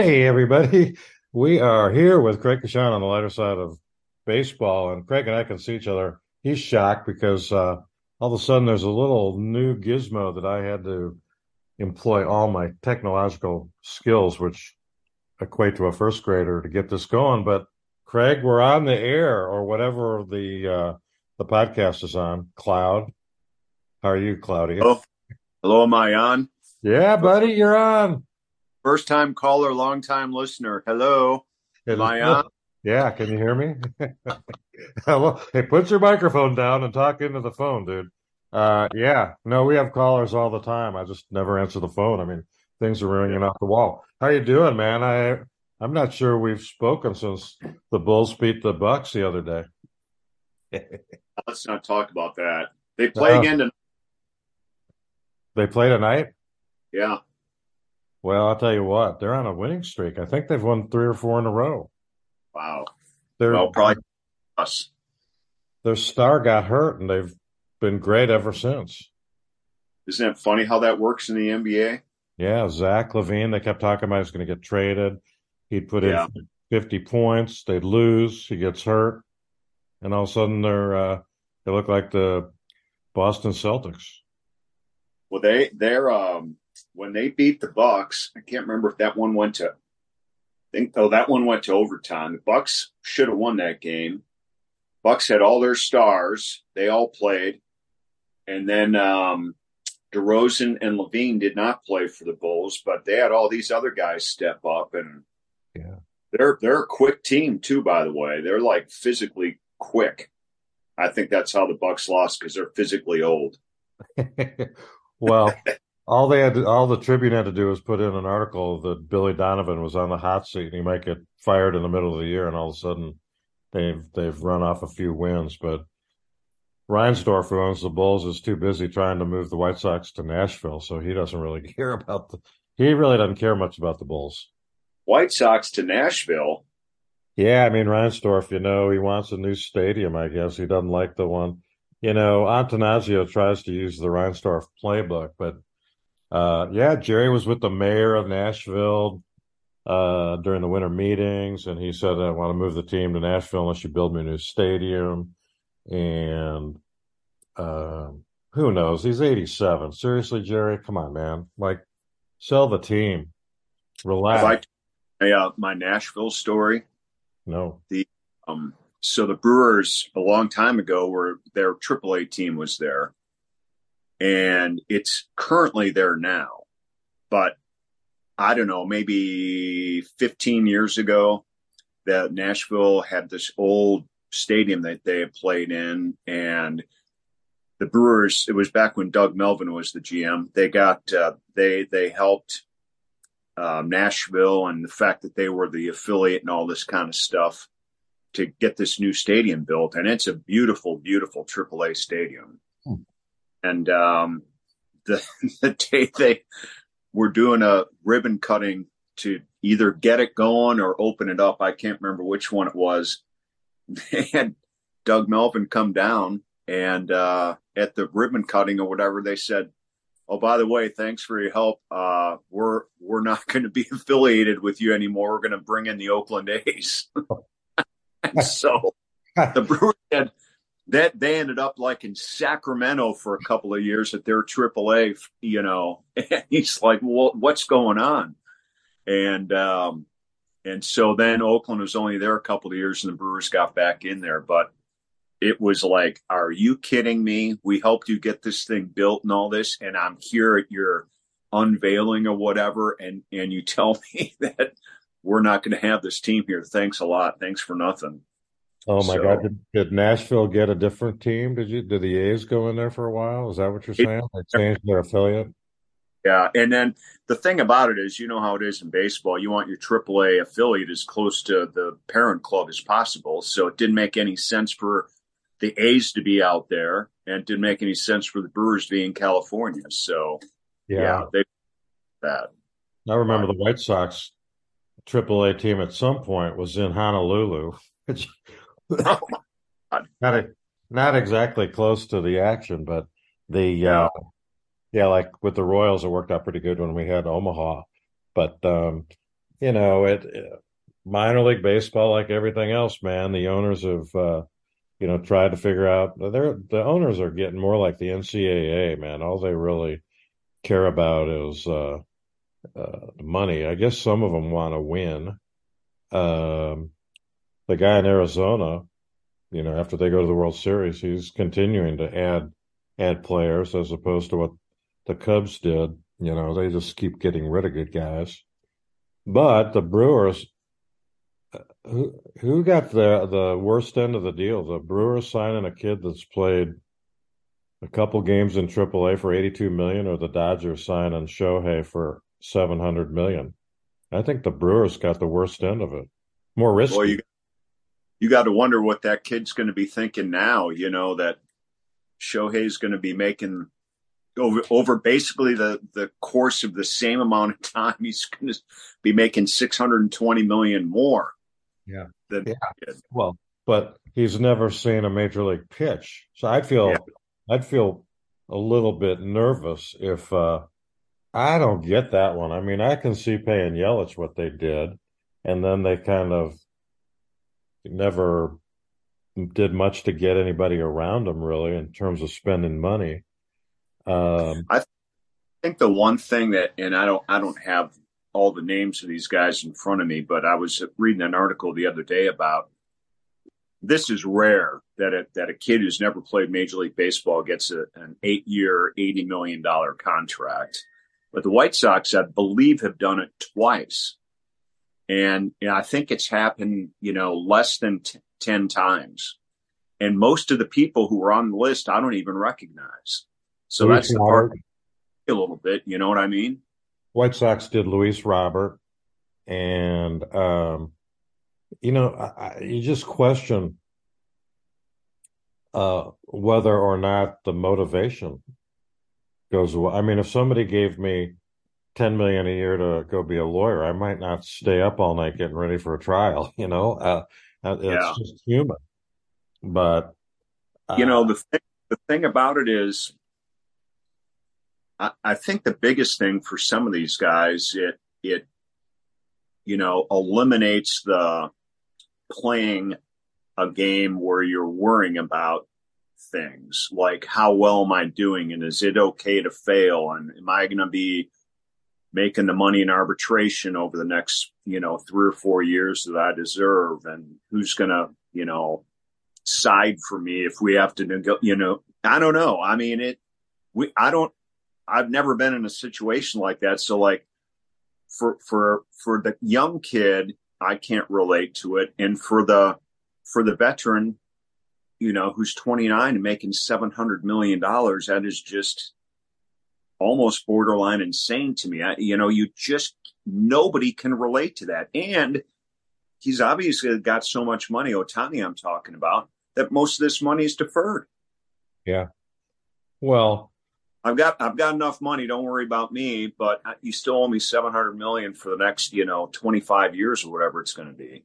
Hey, everybody. We are here with Craig Coshun on the lighter side of baseball, and Craig and I can see each other. He's shocked because uh, all of a sudden there's a little new gizmo that I had to employ all my technological skills, which equate to a first grader, to get this going. But Craig, we're on the air or whatever the uh, the podcast is on. Cloud, how are you, Cloudy? Hello, hello, am I on? Yeah, buddy, you're on. First time caller, long time listener. Hello. Am I on? Yeah, can you hear me? Hello. Hey, put your microphone down and talk into the phone, dude. Uh, yeah, no, we have callers all the time. I just never answer the phone. I mean, things are ringing off the wall. How you doing, man? I I'm not sure we've spoken since the Bulls beat the Bucks the other day. Let's not talk about that. They play Uh, again tonight. They play tonight. Yeah. Well, I'll tell you what, they're on a winning streak. I think they've won three or four in a row. Wow. Their Well, probably us. their star got hurt, and they've been great ever since. Isn't it funny how that works in the NBA? Yeah, Zach LaVine, they kept talking about he was going to get traded. He'd put Yeah. in 50 points, they'd lose, he gets hurt, and all of a sudden they're uh, they look like the Boston Celtics. Well, they they're um when they beat the Bucks, I can't remember if that one went to. I think oh that one went to overtime. The Bucks should have won that game. Bucks had all their stars; they all played, and then um, DeRozan and LaVine did not play for the Bulls, but they had all these other guys step up, and Yeah. they're they're a quick team too. By the way, they're like physically quick. I think that's how the Bucks lost because they're physically old. well, all they had to, all the Tribune had to do was put in an article that Billy Donovan was on the hot seat and he might get fired in the middle of the year, and all of a sudden they've they've run off a few wins. But Reinsdorf, who owns the Bulls, is too busy trying to move the White Sox to Nashville, so he doesn't really care about the he really doesn't care much about the Bulls. White Sox to Nashville. Yeah, I mean Reinsdorf, you know, he wants a new stadium, I guess. He doesn't like the one. You know, Attanasio tries to use the Reinsdorf playbook, but uh yeah, Jerry was with the mayor of Nashville uh during the winter meetings and he said I want to move the team to Nashville unless you build me a new stadium. And um who knows? He's 87. Seriously, Jerry, come on, man. Like sell the team. Relax. Have I uh, my Nashville story? no. The um, so the Brewers a long time ago were their AAA team was there, and it's currently there now. But I don't know, maybe 15 years ago, that Nashville had this old stadium that they had played in, and the Brewers. It was back when Doug Melvin was the GM. They got uh, they they helped um, Nashville and the fact that they were the affiliate and all this kind of stuff to get this new stadium built. And it's a beautiful, beautiful AAA stadium. And um, the, the day they were doing a ribbon cutting to either get it going or open it up, I can't remember which one it was. They had Doug Melvin come down and uh, at the ribbon cutting or whatever, they said, oh by the way thanks for your help uh we're we're not going to be affiliated with you anymore we're going to bring in the oakland a's and so the brewers had that they ended up like in sacramento for a couple of years at their aaa you know and he's like well what's going on and um and so then oakland was only there a couple of years and the brewers got back in there but it was like, are you kidding me? We helped you get this thing built and all this, and I'm here at your unveiling or whatever, and and you tell me that we're not going to have this team here. Thanks a lot. Thanks for nothing. Oh my So- God! Did, did Nashville get a different team? Did you? Did the A's go in there for a while? Is that what you're saying? They changed their affiliate. Yeah, and then the thing about it is, you know how it is in baseball. You want your AAA affiliate as close to the parent club as possible. So it didn't make any sense for the A's to be out there, and it didn't make any sense for the Brewers to be in California. So Yeah, yeah, they that. I remember the White Sox AAA team at some point was in Honolulu, which God. not a, not exactly close to the action, but the uh, yeah, like with the Royals, it worked out pretty good when we had Omaha. But um, you know, it, it, minor league baseball, like everything else, man, the owners have, uh, you know, tried to figure out. They're the owners are getting more like the NCAA, man. All they really care about is uh, uh, money. I guess some of them want to win. Um, the guy in Arizona, you know, after they go to the World Series, he's continuing to add add players as opposed to what the Cubs did. You know, they just keep getting rid of good guys. But the Brewers, uh, who who got the the worst end of the deal? The Brewers signing a kid that's played a couple games in AAA for 82 million, or the Dodgers signing Shohei for 700 million. I think the Brewers got the worst end of it. More risky. Well, you, you got to wonder what that kid's going to be thinking now. You know that Shohei's going to be making over over basically the the course of the same amount of time. He's going to be making 620 million more. Yeah. Than yeah. Well, but he's never seen a major league pitch, so I'd feel. Yeah I'd feel a little bit nervous if uh, I don't get that one. I mean, I can see paying Yelich what they did, and then they kind of never did much to get anybody around him really in terms of spending money. Um, I think the one thing that, and I don't, I don't have all the names of these guys in front of me, but I was reading an article the other day about this is rare that a, that a kid who's never played Major League Baseball gets a, an eight year, $80 million contract. But the White Sox, I believe, have done it twice. And you know, I think it's happened, you know, less than t- 10 times. And most of the people who are on the list, I don't even recognize. So Luis that's the part a little bit. You know what I mean? White Sox did Luis Robert and, um, you know, I, you just question uh, whether or not the motivation goes away. I mean, if somebody gave me ten million a year to go be a lawyer, I might not stay up all night getting ready for a trial. You know, uh, uh it's yeah. just human. But uh, you know, the thing, the thing about it is, I, I think the biggest thing for some of these guys, it it you know eliminates the playing a game where you're worrying about things like how well am I doing and is it okay to fail and am I going to be making the money in arbitration over the next you know three or four years that I deserve and who's to you know side for me if we have to nego- you know I don't know I mean it we I don't I've never been in a situation like that so like for for for the young kid I can't relate to it. And for the for the veteran, you know, who's 29 and making 700 million dollars, that is just almost borderline insane to me. I, you know, you just nobody can relate to that. And he's obviously got so much money, Ohtani, I'm talking about, that most of this money is deferred. Yeah. Well, I've got I've got enough money. Don't worry about me. But you still owe me seven hundred million for the next you know twenty five years or whatever it's going to be.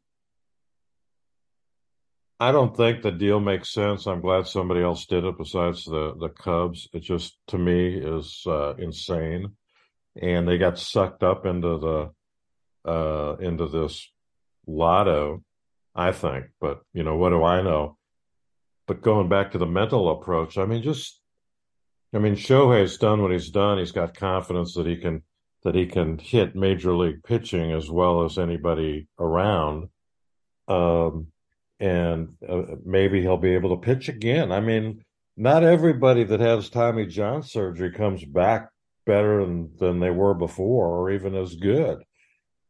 I don't think the deal makes sense. I'm glad somebody else did it besides the the Cubs. It just to me is uh, insane, and they got sucked up into the uh, into this lotto. I think, but you know what do I know? But going back to the mental approach, I mean, just I mean, Shohei's done what he's done. He's got confidence that he can that he can hit major league pitching as well as anybody around. Um, and uh, maybe he'll be able to pitch again. I mean, not everybody that has Tommy John surgery comes back better than, than they were before or even as good.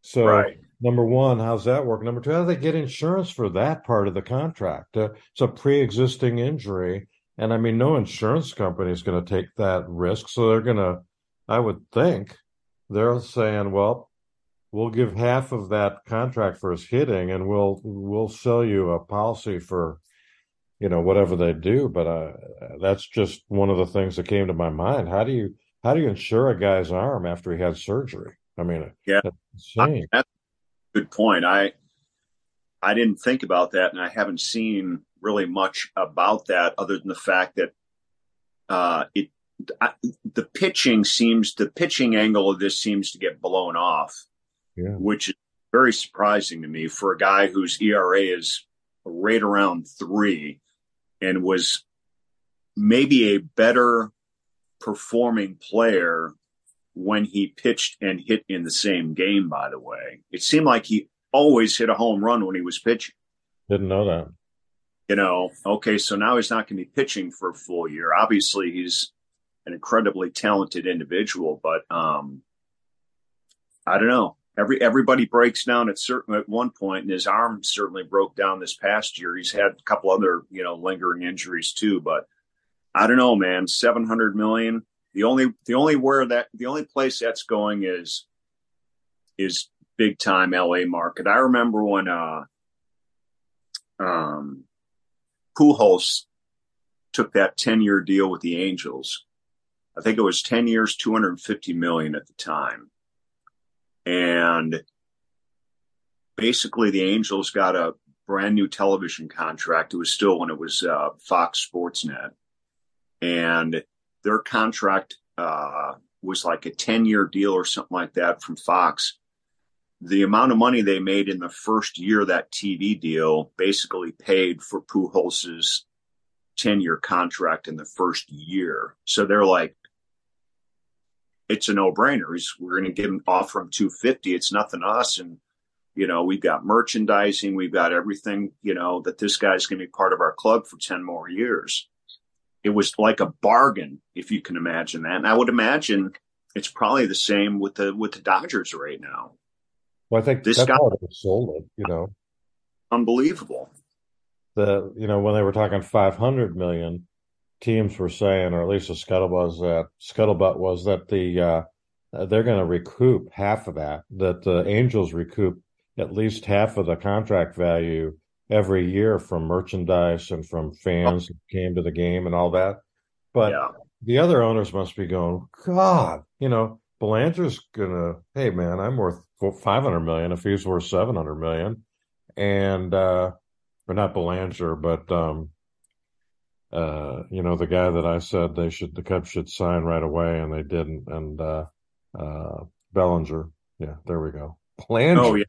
So, right. number one, how's that work? Number two, how do they get insurance for that part of the contract? Uh, it's a pre existing injury. And I mean, no insurance company is going to take that risk. So they're going to, I would think, they're saying, well, we'll give half of that contract for his hitting and we'll, we'll sell you a policy for, you know, whatever they do. But uh, that's just one of the things that came to my mind. How do you, how do you insure a guy's arm after he had surgery? I mean, yeah, that's insane. That's a good point. I, I didn't think about that and I haven't seen really much about that other than the fact that uh, it I, the pitching seems the pitching angle of this seems to get blown off, yeah. which is very surprising to me for a guy whose ERA is right around three and was maybe a better performing player when he pitched and hit in the same game, by the way. It seemed like he always hit a home run when he was pitching. Didn't know that. You know, okay, so now he's not going to be pitching for a full year. Obviously, he's an incredibly talented individual, but um, I don't know. Every everybody breaks down at certain at one point, and his arm certainly broke down this past year. He's had a couple other you know lingering injuries too, but I don't know, man. Seven hundred million. The only the only where that the only place that's going is is big time LA market. I remember when uh um Pujols took that 10 year deal with the Angels. I think it was 10 years, 250 million at the time. And basically the Angels got a brand new television contract. It was still when it was uh, Fox Sportsnet and their contract uh, was like a 10 year deal or something like that from Fox. The amount of money they made in the first year that TV deal basically paid for Pujols's 10 year contract in the first year. So they're like, it's a no brainer. We're going to give him offer him 250. It's nothing to us. And, you know, we've got merchandising. We've got everything, you know, that this guy's going to be part of our club for 10 more years it was like a bargain, if you can imagine that. And I would imagine it's probably the same with the with the Dodgers right now. Well, I think this that's guy sold it. You know, unbelievable. The you know when they were talking five hundred million, teams were saying, or at least the scuttlebutt was that scuttlebutt was that the uh, they're going to recoup half of that. That the Angels recoup at least half of the contract value every year from merchandise and from fans that came to the game and all that. But yeah. the other owners must be going, God, you know, Belanger's gonna, hey man, I'm worth five hundred million if he's worth seven hundred million, and uh, or not Belanger, but um, uh, you know, the guy that I said they should the Cubs should sign right away, and they didn't, and uh, uh, Bellinger, yeah, there we go, Belanger. Oh yeah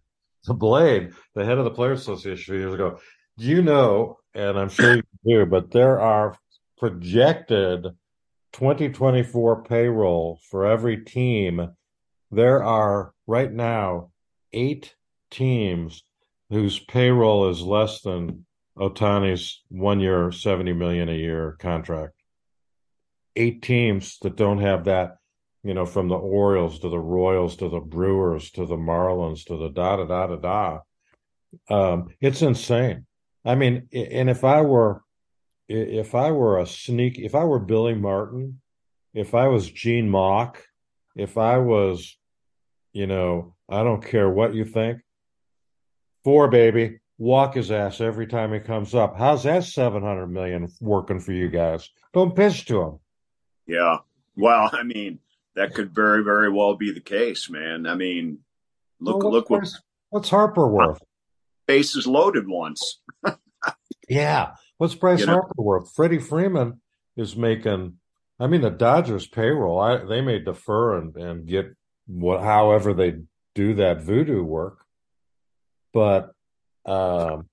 the Blade, the head of the Players Association a few years ago. Do you know, and I'm sure you do, but there are projected 2024 payroll for every team. There are right now eight teams whose payroll is less than Ohtani's one year, 70 million a year contract. Eight teams that don't have that you know, from the Orioles to the Royals to the Brewers to the Marlins to the da da da da da. Um, it's insane. I mean, and if I were, if I were a sneak, if I were Billy Martin, if I was Gene Mauch, if I was, you know, I don't care what you think. Four baby, walk his ass every time he comes up. How's that seven hundred million working for you guys? Don't pitch to him. Yeah. Well, I mean, that could very, very well be the case, man. I mean, look, well, look what what's Harper worth? Bases loaded once. yeah, what's Bryce you know? Harper worth? Freddie Freeman is making. I mean, the Dodgers payroll. I, they may defer and and get what, however they do that voodoo work, but um,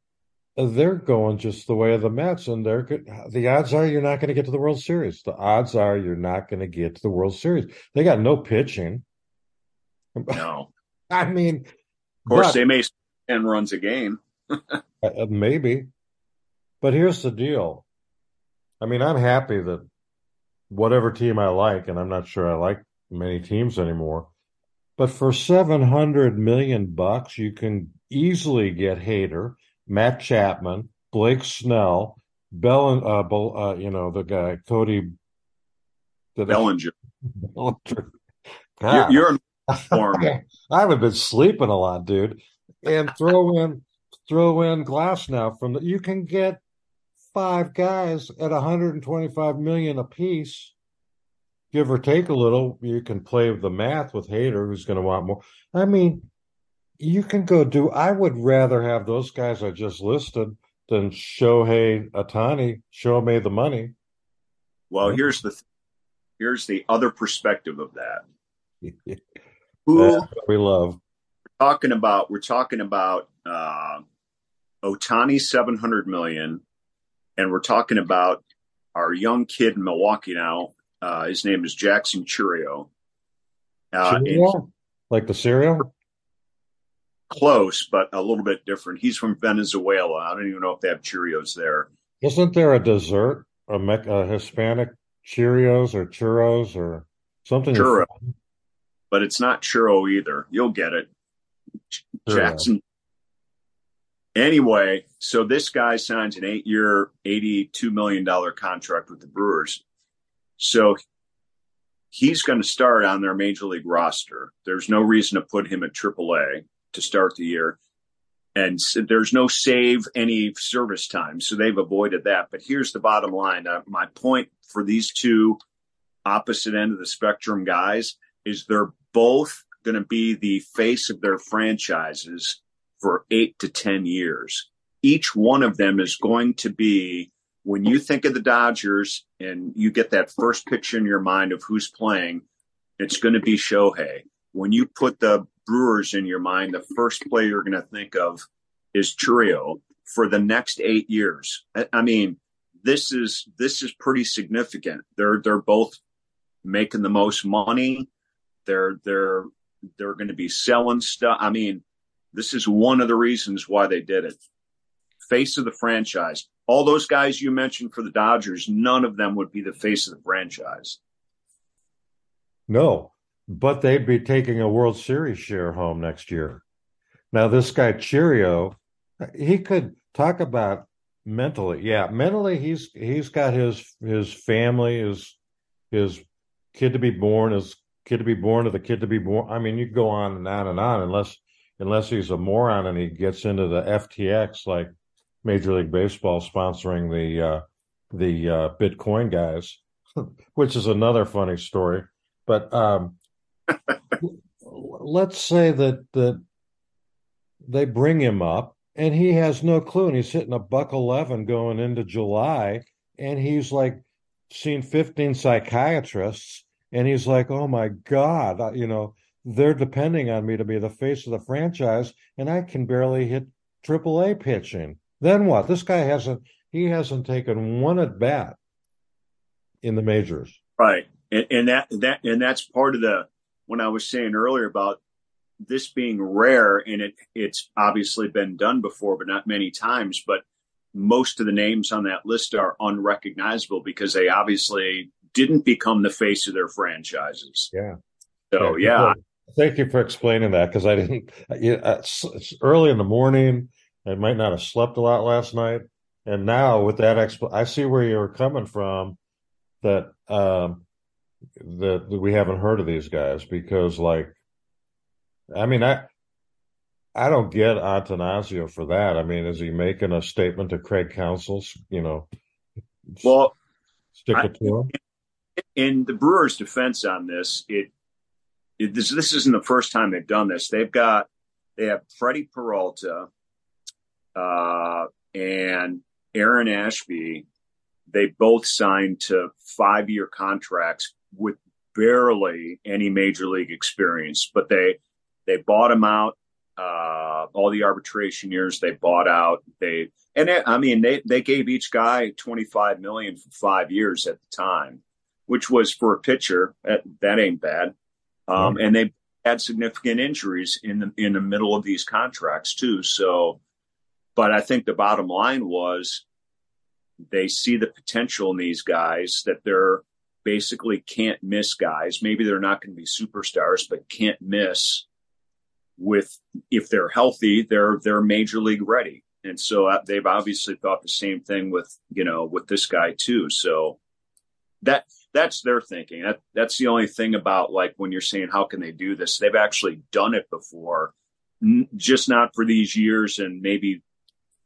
they're going just the way of the Mets, and they're good. The odds are you're not going to get to the World Series. The odds are you're not going to get to the World Series. They got no pitching. No, I mean, of course but, they may and runs a game. Uh, maybe, but here's the deal. I mean, I'm happy that whatever team I like, and I'm not sure I like many teams anymore. But for seven hundred million bucks, you can easily get Hader Matt Chapman, Blake Snell, Bell, uh, uh, you know, the guy, Cody Bellinger. Bellinger. You're, you're I haven't been sleeping a lot, dude. And throw in, throw in Glasnow from the, you can get five guys at 125 million a piece, give or take a little. You can play the math with Hader, who's going to want more. I mean, you can go do. I would rather have those guys I just listed than Shohei Ohtani. Show me the money. Well, here's the here's the other perspective of that. Who we love talking about we're talking about uh, Ohtani seven hundred million, and we're talking about our young kid in Milwaukee now. Uh, his name is Jackson Chourio. Uh, like the cereal? Close, but a little bit different. He's from Venezuela. I don't even know if they have Cheerios there. Isn't there a dessert, a, me- a Hispanic Cheerios or churros or something? Churro, but it's not churro either. You'll get it. Churro. Jackson. Anyway, so this guy signs an eight-year, eighty-two million dollar contract with the Brewers. So he's going to start on their major league roster. There's no reason to put him at AAA to start the year. And there's no save any service time. So they've avoided that. But here's the bottom line. Uh, my point for these two opposite end of the spectrum guys is they're both going to be the face of their franchises for eight to 10 years. Each one of them is going to be, when you think of the Dodgers and you get that first picture in your mind of who's playing, it's going to be Shohei. When you put the Brewers in your mind, the first player you're going to think of is Chourio for the next eight years. I mean, this is this is pretty significant. They're they're both making the most money. They're they're they're going to be selling stuff. I mean, this is one of the reasons why they did it. Face of the franchise. All those guys you mentioned for the Dodgers, none of them would be the face of the franchise. No, but they'd be taking a World Series share home next year. Now, this guy Chourio, he could talk about mentally. Yeah, mentally, he's he's got his his family, his his kid to be born, his kid to be born, to the kid to be born. I mean, you go on and on and on, unless unless he's a moron and he gets into the FTX like Major League Baseball sponsoring the uh, the uh, Bitcoin guys, which is another funny story. But um, let's say that that they bring him up and he has no clue and he's hitting a buck 11 going into July and he's like seen 15 psychiatrists and he's like oh my god you know they're depending on me to be the face of the franchise and I can barely hit AAA pitching. Then what? This guy hasn't he hasn't taken one at bat in the majors. Right. And, and that that and that's part of the when I was saying earlier about this being rare and it it's obviously been done before but not many times but most of the names on that list are unrecognizable because they obviously didn't become the face of their franchises. Yeah. So yeah, thank you for explaining that because i didn't it's, it's, early in the morning i might not have slept a lot last night and now with that expl- i see where you're coming from that um that, that we haven't heard of these guys because like I mean I I don't get Attanasio for that. I mean, is he making a statement to Craig Counsell's? you know? Well, stick it to him. In the Brewers' defense on this, it, it this this isn't the first time they've done this. They've got they have Freddie Peralta uh, and Aaron Ashby. They both signed to five year contracts with barely any major league experience, but they they bought him out. Uh, all the arbitration years they bought out. They and it, I mean they they gave each guy twenty five million for five years at the time, which was for a pitcher that, that ain't bad. Um, mm-hmm. And they had significant injuries in the in the middle of these contracts too. So, but I think the bottom line was they see the potential in these guys that they're basically can't miss guys. Maybe they're not going to be superstars, but can't miss with if they're healthy, they're they're major league ready. And so uh, they've obviously thought the same thing with you know with this guy too. So that that's their thinking. That that's the only thing about like when you're saying how can they do this? They've actually done it before, just not for these years and maybe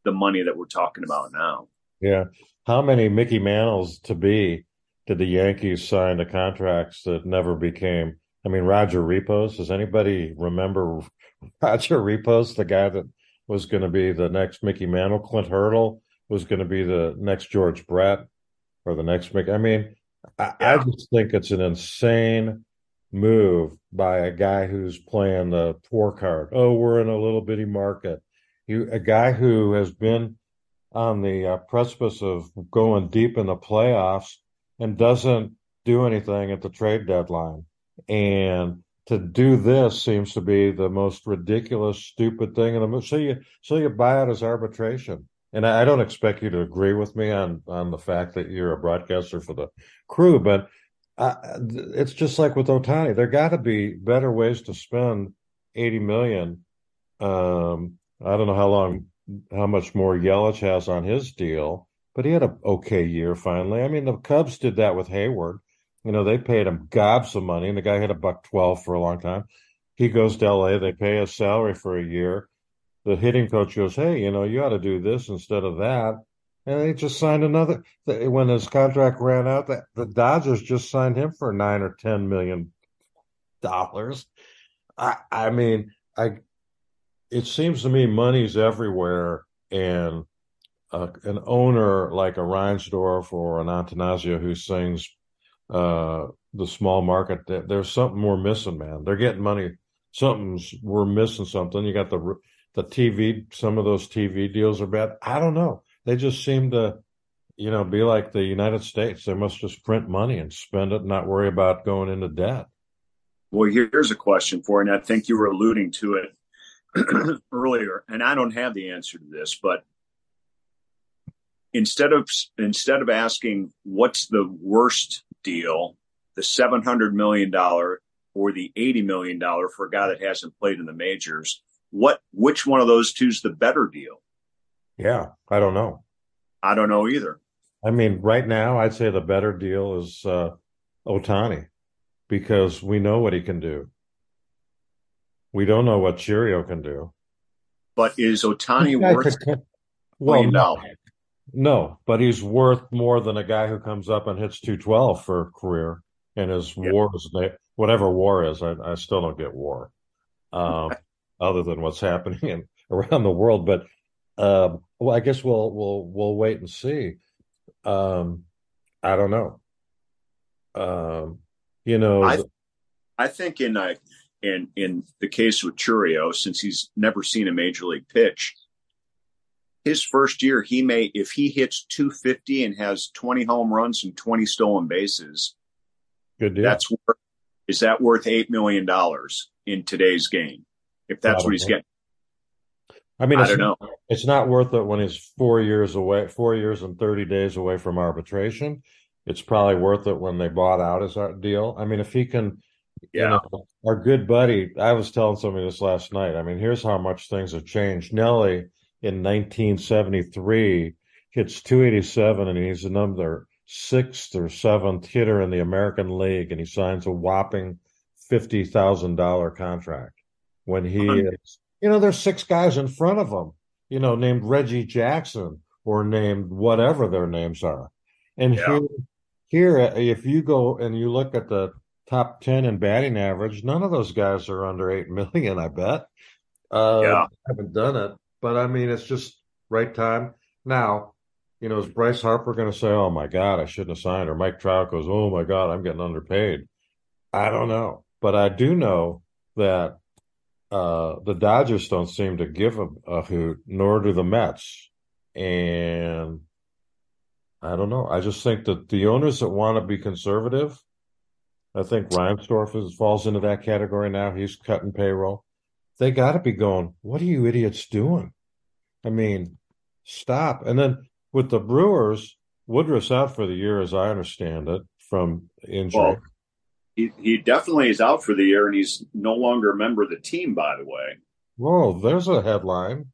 the money that we're talking about now. Yeah, how many Mickey Mantles to be did the Yankees sign the contracts that never became? I mean, Roger Repoz. Does anybody remember Roger Repoz, the guy that was going to be the next Mickey Mantle? Clint Hurdle was going to be the next George Brett or the next Mickey. I mean, I. I just think it's an insane move by a guy who's playing the poor card. Oh, we're in a little bitty market. You, a guy who has been on the uh, precipice of going deep in the playoffs and doesn't do anything at the trade deadline. And to do this seems to be the most ridiculous, stupid thing in the so you so you buy it as arbitration. And I, I don't expect you to agree with me on on the fact that you're a broadcaster for the crew, but uh, it's just like with Ohtani. There got to be better ways to spend eighty million. Um, I don't know how long, how much more Yelich has on his deal, but he had an okay year finally. I mean, the Cubs did that with Heyward. You know, they paid him gobs of money, and the guy had a buck twelve for a long time. He goes to LA, they pay his salary for a year. The hitting coach goes, Hey, you know, you ought to do this instead of that. And they just signed another when his contract ran out, the, the Dodgers just signed him for nine or ten million dollars. I I mean, I it seems to me money's everywhere and uh, an owner like a Reinsdorf or an Attanasio who sings uh, the small market. There's something we're missing, man. They're getting money. Something's we're missing something. You got the the TV. Some of those TV deals are bad. I don't know. They just seem to, you know, be like the United States. They must just print money and spend it, and not worry about going into debt. Well, here's a question for you, and I think you were alluding to it earlier, and I don't have the answer to this, but instead of instead of asking what's the worst deal, the $700 million or the $80 million for a guy that hasn't played in the majors. What, which one of those two is the better deal? Yeah, I don't know. I don't know either. I mean, right now, I'd say the better deal is uh, Ohtani because we know what he can do. We don't know what Chourio can do. But is Ohtani worth could, well, no, no, but he's worth more than a guy who comes up and hits 212 for a career and his yeah. war is whatever war is. I, I still don't get war, um, other than what's happening in, around the world. But um, well, I guess we'll we'll we'll wait and see. Um, I don't know. Um, you know, I, I think in uh, in in the case with Chourio, since he's never seen a major league pitch, his first year, he may, if he hits 250 and has 20 home runs and 20 stolen bases, good deal. That's worth, is that worth $8 million in today's game? If that's Probably. what he's getting. I mean, I don't know. It's not worth it when he's four years away, four years and 30 days away from arbitration. It's probably worth it when they bought out his uh, deal. I mean, if he can, yeah. You know, our good buddy, I was telling somebody this last night. I mean, here's how much things have changed. Nelly in 1973 hits 287 and he's the number sixth or seventh hitter in the American League and he signs a whopping $50,000 contract when he is, you know, there's six guys in front of him, you know, named Reggie Jackson or named whatever their names are. And yeah. here, here, if you go and you look at the top 10 in batting average, none of those guys are under 8 million, I bet. Uh, yeah. I haven't done it. But I mean, it's just right time. Now, you know, is Bryce Harper going to say, oh my God, I shouldn't have signed? Or Mike Trout goes, oh my God, I'm getting underpaid. I don't know. But I do know that uh, the Dodgers don't seem to give a, a hoot, nor do the Mets. And I don't know. I just think that the owners that want to be conservative, I think Reinsdorf is, falls into that category now. He's cutting payroll they got to be going, what are you idiots doing? I mean, stop. And then with the Brewers, Woodruff's out for the year, as I understand it, from injury. Well, he, he definitely is out for the year, and he's no longer a member of the team, by the way. Whoa, there's a headline.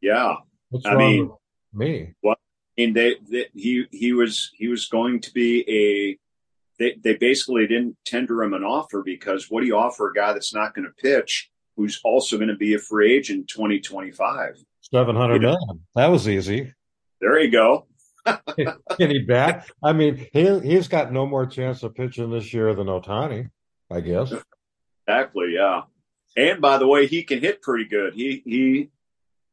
Yeah. What's I mean, me. Well, I mean, they, they, he he was he was going to be a they they basically didn't tender him an offer because what do you offer a guy that's not going to pitch who's also going to be a free agent 2025. 700 you know? million. That was easy. There you go. Can he bat? I mean, he he's got no more chance of pitching this year than Ohtani, I guess. Exactly, yeah. And by the way, he can hit pretty good. He he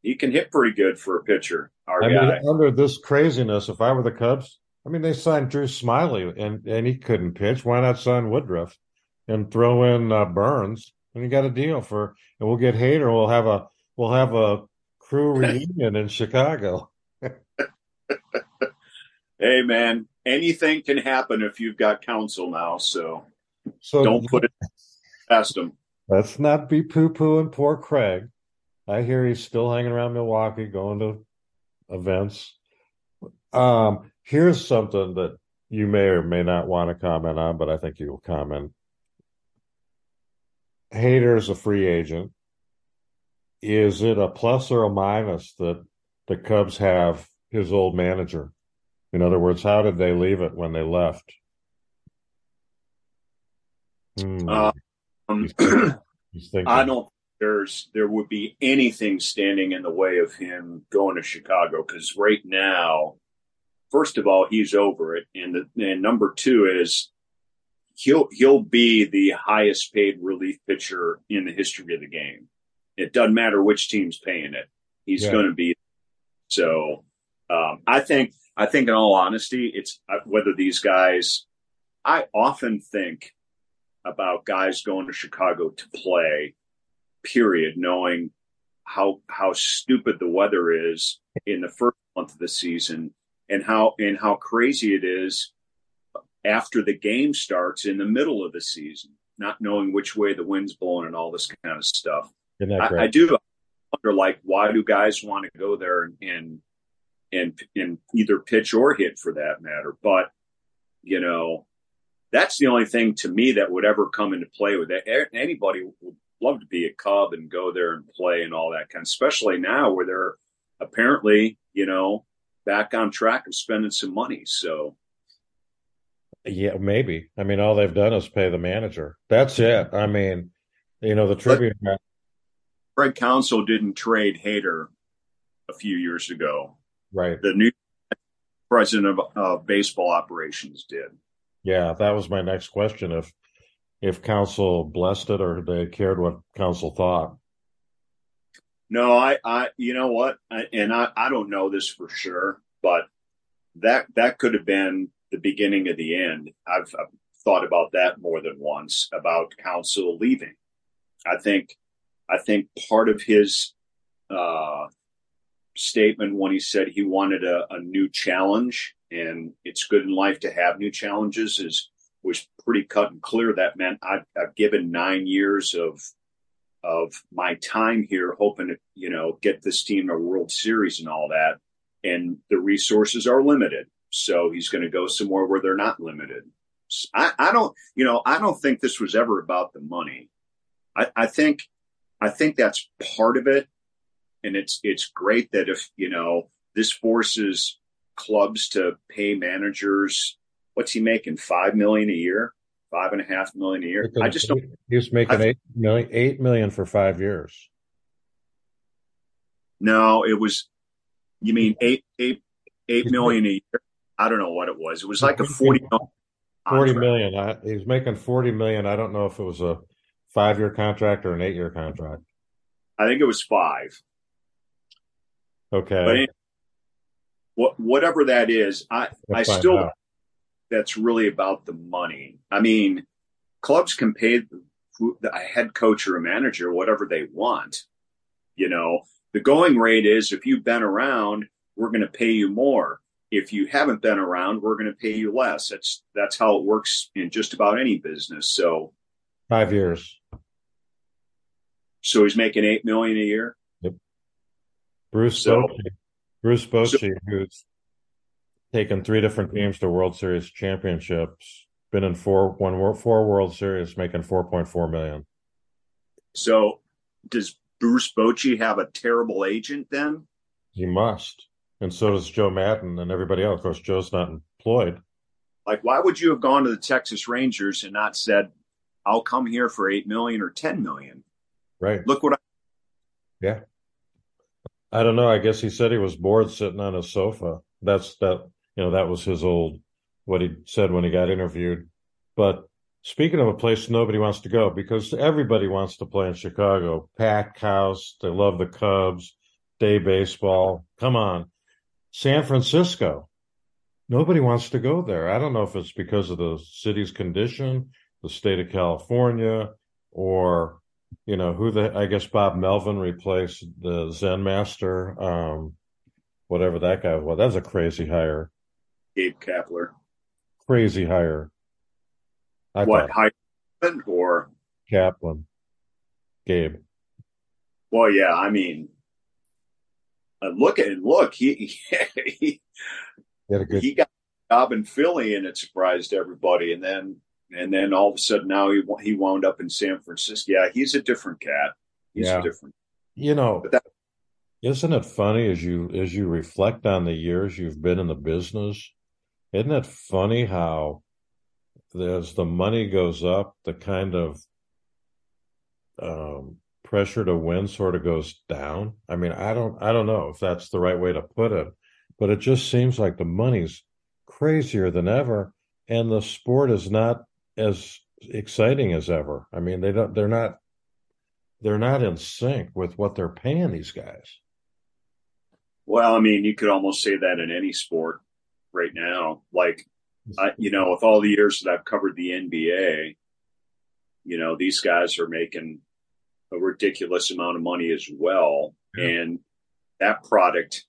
he can hit pretty good for a pitcher. Our I guy. Mean, under this craziness, if I were the Cubs, I mean, they signed Drew Smyly and and he couldn't pitch. Why not sign Woodruff? and throw in uh, Burnes, and you got a deal for, and we'll get Hader. We'll have a we'll have a crew reunion in Chicago. hey man, anything can happen if you've got Counsell now. So, so don't put it past them. Let's not be poo pooing poor Craig. I hear he's still hanging around Milwaukee, going to events. Um, here's something that you may or may not want to comment on, but I think you will comment. Hader's a free agent. Is it a plus or a minus that the Cubs have his old manager? In other words, how did they leave it when they left? Hmm. Um, he's he's I don't there's there would be anything standing in the way of him going to Chicago because right now, first of all, he's over it, and the, and number two is he'll he'll be the highest paid relief pitcher in the history of the game. It doesn't matter which team's paying it; he's yeah. going to be. So, um, I think I think in all honesty, it's uh, whether these guys. I often think about guys going to Chicago to play period, knowing how how stupid the weather is in the first month of the season and how and how crazy it is after the game starts in the middle of the season, not knowing which way the wind's blowing and all this kind of stuff. I, I, do wonder, like, why do guys want to go there and, and and and either pitch or hit for that matter? But you know, that's the only thing to me that would ever come into play with that. Anybody would love to be a Cub and go there and play and all that kind. Of, especially now where they're apparently, you know, back on track of spending some money. So. Yeah, maybe. I mean, all they've done is pay the manager. That's it. I mean, you know, the Tribune. Fred Counsell didn't trade Hader a few years ago. Right. The new president of uh, baseball operations did. Yeah, that was my next question. If if Counsell blessed it or they cared what Counsell thought. No, I, I, you know what, I, and I, I don't know this for sure, but that that could have been the beginning of the end. I've, I've thought about that more than once about Counsell leaving. I think, I think part of his uh, statement when he said he wanted a, a new challenge, and it's good in life to have new challenges, is was pretty cut and clear. That meant I've, I've given nine years of of my time here, hoping to you know get this team a World Series and all that, and the resources are limited. So he's going to go somewhere where they're not limited. I, I, don't, you know, I don't think this was ever about the money. I, I think, I think that's part of it, and it's it's great that if you know this forces clubs to pay managers what's he making? Five million a year, five and a half million a year. I just don't. He's making eight million, eight million for five years. No, it was. You mean eight, eight, eight million a year? I don't know what it was. It was like a forty. Forty million. I, he was making forty million. I don't know if it was a five-year contract or an eight-year contract. I think it was five. Okay. But anyway, what, whatever that is, I I still out that's really about the money. I mean, clubs can pay a head coach or a manager whatever they want. You know, the going rate is if you've been around, we're going to pay you more. If you haven't been around, we're going to pay you less. That's that's how it works in just about any business. So, five years. So he's making eight million a year. Yep. Bruce so, Bochy, Bruce Bochy, so, who's taken three different teams to World Series championships. Been in four one four World Series, making four point four million. So, does Bruce Bochy have a terrible agent then? He must, and so does Joe Maddon and everybody else. Of course, Joe's not employed. Like, why would you have gone to the Texas Rangers and not said, "I'll come here for eight million or ten million? Right. Look what I. Yeah. I don't know. I guess he said he was bored sitting on a sofa. That's that you know, that was his old, what he said when he got interviewed. But speaking of a place nobody wants to go, because everybody wants to play in Chicago, packed house, they love the Cubs, day baseball. Come on. San Francisco. Nobody wants to go there. I don't know if it's because of the city's condition the state of California, or you know who the I guess Bob Melvin replaced the Zen Master, um, whatever that guy was. That was a crazy hire. Gabe Kapler. Crazy hire. I what hire or Kaplan? Gabe. Well, yeah, I mean, look at him, look. He he, he, good... he got a job in Philly, and it surprised everybody. And then and then all of a sudden now he he wound up in San Francisco. Yeah, he's a different cat. He's yeah. different. You know, that, isn't it funny as you as you reflect on the years you've been in the business? Isn't it funny how as the money goes up, the kind of um, pressure to win sort of goes down. I mean, I don't I don't know if that's the right way to put it, but it just seems like the money's crazier than ever and the sport is not as exciting as ever. I mean, they don't they're not they're not in sync with what they're paying these guys. Well, I mean, you could almost say that in any sport right now. Like, I, you know, with all the years that I've covered the NBA, you know, these guys are making a ridiculous amount of money as well. Yeah. And that product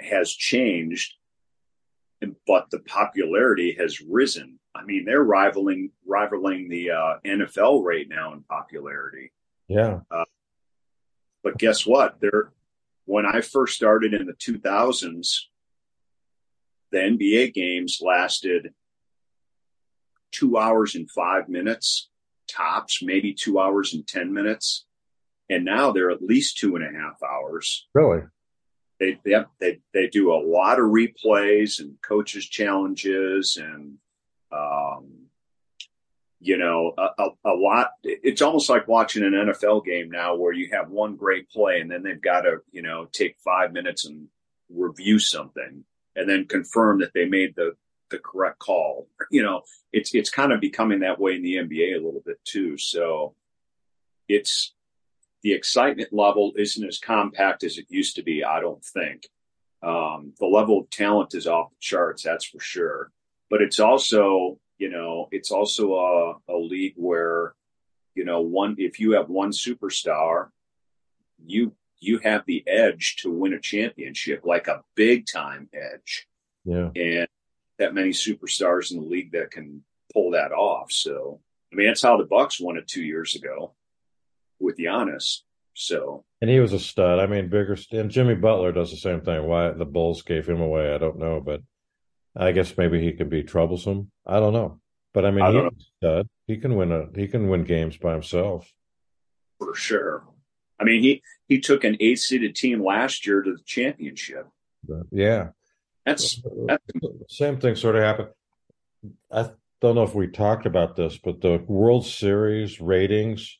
has changed, but the popularity has risen. I mean, they're rivaling rivaling the uh, NFL right now in popularity. Yeah. Uh, but guess what? There, when I first started in the 2000s, the NBA games lasted two hours and five minutes tops, maybe two hours and 10 minutes. And now they're at least two and a half hours. Really? They, they, they, they do a lot of replays and coaches challenges and, um, you know, a, a, a, lot. It's almost like watching an NFL game now where you have one great play and then they've got to, you know, take five minutes and review something and then confirm that they made the, the correct call. You know, it's it's kind of becoming that way in the NBA a little bit too. So it's the excitement level isn't as compact as it used to be. I don't think um, the level of talent is off the charts. That's for sure. But it's also you know it's also a, a league where you know one if you have one superstar, you you have the edge to win a championship, like a big time edge. Yeah. And that many superstars in the league that can pull that off. So, I mean, that's how the Bucks won it two years ago with Giannis. So, and he was a stud. I mean, bigger and Jimmy Butler does the same thing. Why the Bulls gave him away, I don't know, but I guess maybe he could be troublesome. I don't know, but I mean, I he's a stud. He can win a he can win games by himself for sure. I mean, he he took an eight seeded team last year to the championship. Yeah, that's, that's same thing sort of happened. I don't know if we talked about this, but the World Series ratings,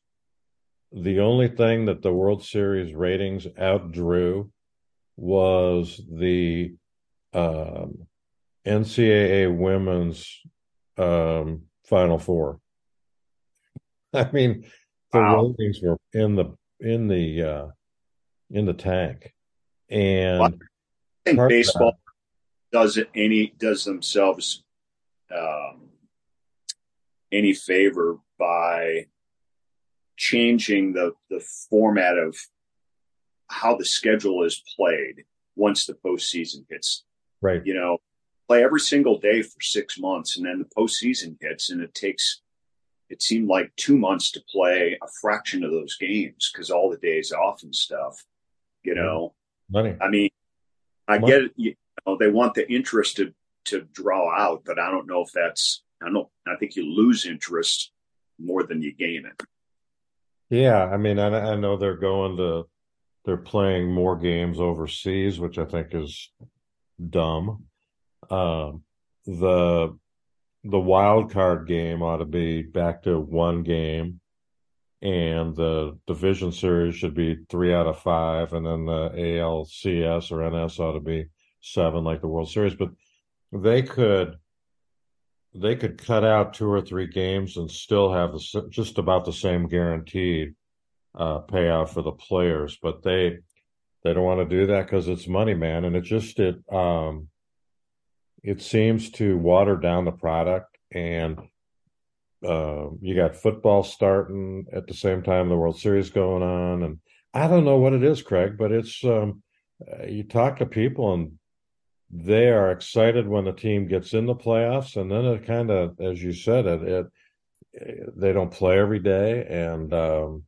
the only thing that the World Series ratings outdrew was the um, NCAA women's um, Final Four. I mean, the wow. ratings were in the in the uh, in the tank, and well, I think baseball does it any does themselves um, any favor by changing the the format of how the schedule is played once the postseason hits. Right. You know, play every single day for six months, and then the postseason hits, and it takes. It seemed like two months to play a fraction of those games because all the days off and stuff. You know, money. I mean, I money. get it they want the interest to to draw out, but I don't know if that's I don't I think you lose interest more than you gain it. Yeah, I mean, I, I know they're going to they're playing more games overseas, which I think is dumb. Um, the the wild card game ought to be back to one game, and the division series should be three out of five, and then the ALCS or NS ought to be seven like the World Series, but they could they could cut out two or three games and still have the, just about the same guaranteed uh, payout for the players. But they they don't want to do that because it's money, man, and it just it um, it seems to water down the product and uh, you got football starting at the same time the World Series going on, and I don't know what it is, Craig, but it's um, uh, you talk to people and they are excited when the team gets in the playoffs, and then it kind of, as you said, it, it they don't play every day, and um,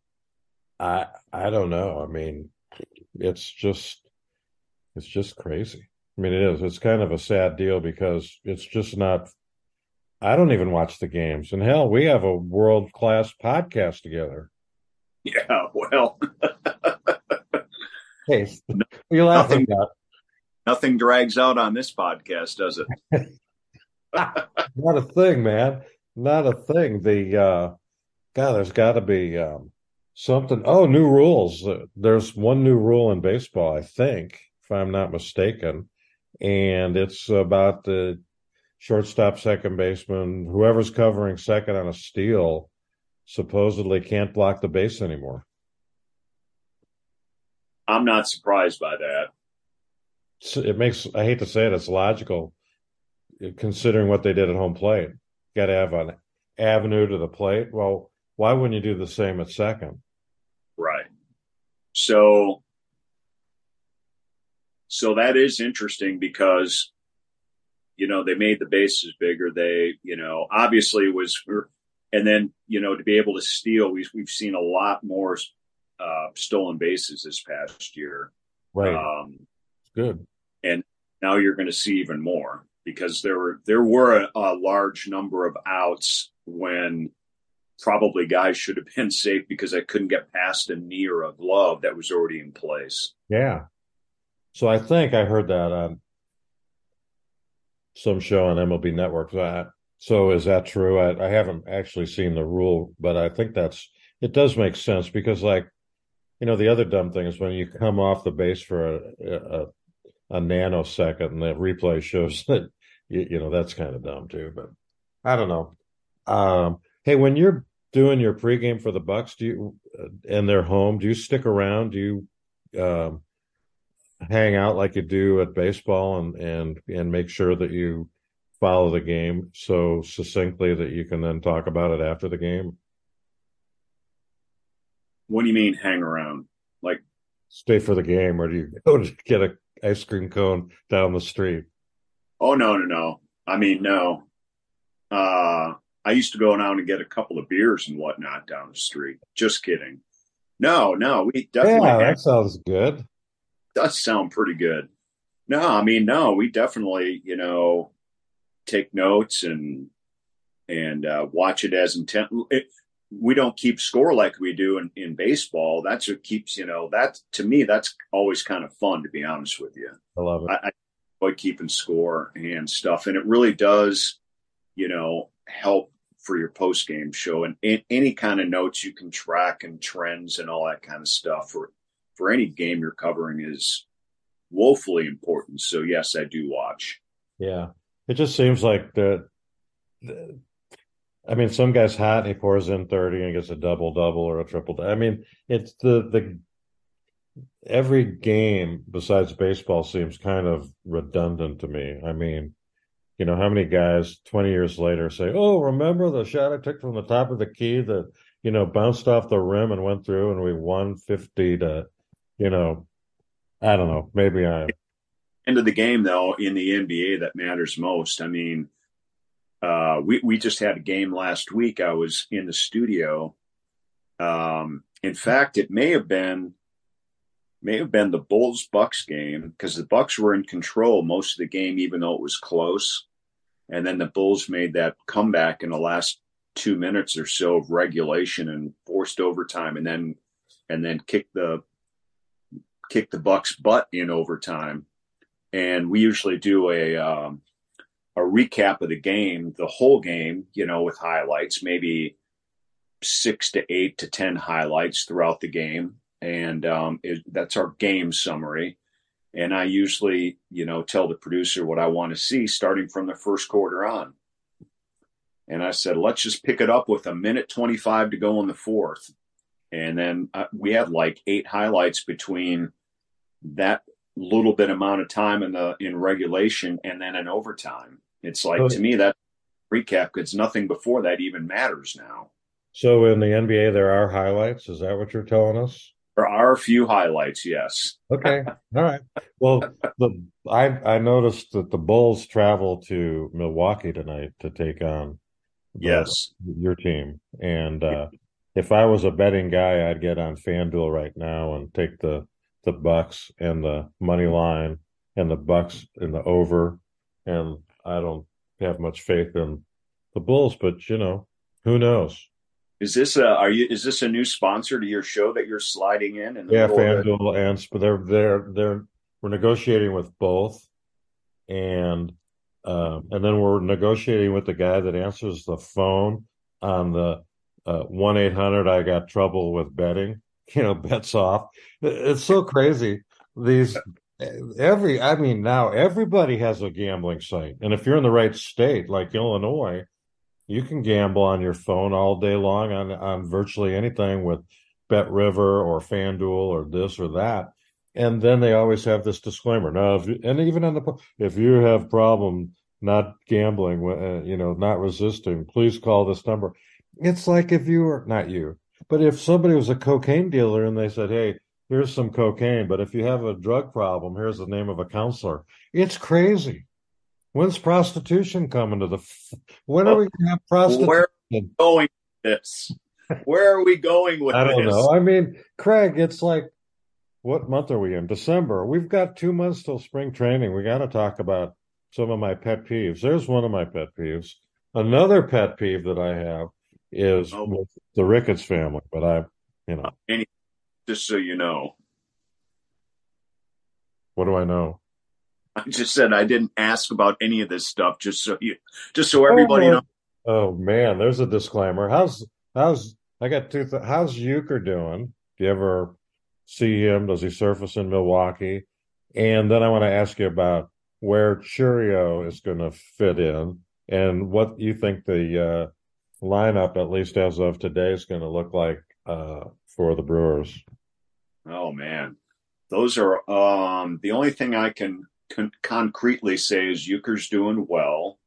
I I don't know. I mean, it's just it's just crazy. I mean, it is. It's kind of a sad deal because it's just not. I don't even watch the games, and hell, we have a world class podcast together. Yeah, well, hey, you're laughing nothing, nothing drags out on this podcast, does it? not a thing, man. Not a thing. The uh, God, there's got to be um, something. Oh, new rules. There's one new rule in baseball, I think, if I'm not mistaken, and it's about the shortstop, second baseman, whoever's covering second on a steal, supposedly can't block the base anymore. I'm not surprised by that. It makes I hate to say it, it's logical considering what they did at home plate. Got to have an avenue to the plate. Well, why wouldn't you do the same at second? Right. So so that is interesting because you know they made the bases bigger they you know obviously it was and then you know to be able to steal we've, we've seen a lot more uh, stolen bases this past year right um, good and now you're going to see even more because there were there were a, a large number of outs when probably guys should have been safe because I couldn't get past a knee or a glove that was already in place. Yeah. So I think I heard that on some show on MLB Network. So is that true? I, I haven't actually seen the rule, but I think that's it does make sense because, like, you know, the other dumb thing is when you come off the base for a, a, a nanosecond and the replay shows that, you, you know, that's kind of dumb too. But I don't know. Um, hey, when you're doing your pregame for the Bucks, do you uh, and they're home? Do you stick around? Do you um, hang out like you do at baseball and and and make sure that you follow the game so succinctly that you can then talk about it after the game? What do you mean hang around? Like stay for the game, or do you go to get a ice cream cone down the street? Oh no, no, no. I mean, no. Uh, I used to go down and get a couple of beers and whatnot down the street. Just kidding. No, no, we definitely. Yeah, that sounds good does sound pretty good. No, I mean, no, we definitely, you know, take notes and and uh, watch it as intent. It, we don't keep score like we do in, in baseball. That's what keeps, you know, that to me, that's always kind of fun, to be honest with you. I love it. I, I enjoy keeping score and stuff. And it really does, you know, help for your post game show and any kind of notes you can track and trends and all that kind of stuff for for any game you're covering is woefully important. So yes, I do watch. Yeah, it just seems like the, the I mean, some guy's hot and he pours in thirty and gets a double double or a triple. I mean, it's the the every game besides baseball seems kind of redundant to me. I mean, you know, how many guys 20 years later say, Oh, remember the shot I took from the top of the key that, you know, bounced off the rim and went through and we won 50 to you know, I don't know. Maybe I. End of the game, though, in the NBA, that matters most. I mean, uh, we we just had a game last week. I was in the studio. Um, in fact, it may have been may have been the Bulls Bucks game because the Bucks were in control most of the game, even though it was close. And then the Bulls made that comeback in the last two minutes or so of regulation and forced overtime, and then and then kicked the kick the Bucks' butt in overtime. And we usually do a um, a recap of the game, the whole game, you know, with highlights, maybe six to eight to ten highlights throughout the game, and um, it, that's our game summary. And I usually, you know, tell the producer what I want to see starting from the first quarter on. And I said, let's just pick it up with a minute 25 to go in the fourth. And then uh, we had like eight highlights between that little bit amount of time in the in regulation and then in overtime. It's like to me that recap because nothing before that even matters now. So in the NBA, there are highlights. Is that what you're telling us? There are a few highlights, yes. Okay, all right. Well, the I I noticed that the Bulls travel to Milwaukee tonight to take on the, yes your team, and uh, if I was a betting guy, I'd get on FanDuel right now and take the the Bucks and the money line and the Bucks in the over, and I don't have much faith in the Bulls, but you know, who knows? Is this a are you is this a new sponsor to your show that you're sliding in? in yeah, FanDuel and but they're they're they're we're negotiating with both, and um, and then we're negotiating with the guy that answers the phone on the uh, one eight hundred. I got trouble with betting. You know, bets off. It's so crazy. These every I mean now everybody has a gambling site, and if you're in the right state like Illinois you can gamble on your phone all day long on on virtually anything with Bet River or FanDuel or this or that. And then they always have this disclaimer. Now, if and even on the if you have problem not gambling, uh, you know, not resisting, please call this number. It's like if you were not you, but if somebody was a cocaine dealer and they said, "Hey, here's some cocaine, but if you have a drug problem, here's the name of a counselor." It's crazy. When's prostitution coming to the? F- When are we going to have prostitution? Where are we going with this? Where are we going with I don't this? know. I mean, Craig, it's like, what month are we in? December. We've got two months till spring training. We got to talk about some of my pet peeves. There's one of my pet peeves. Another pet peeve that I have is oh. with the Ricketts family, but I, you know, just so you know, what do I know? I just said I didn't ask about any of this stuff, just so you, just so everybody oh, knows. Oh man, there's a disclaimer. How's how's I got two. Th- how's Uecker doing? Do you ever see him? Does he surface in Milwaukee? And then I want to ask you about where Chourio is going to fit in, and what you think the uh, lineup, at least as of today, is going to look like uh, for the Brewers. Oh man, those are um, the only thing I can con- concretely say is Uecker's doing well.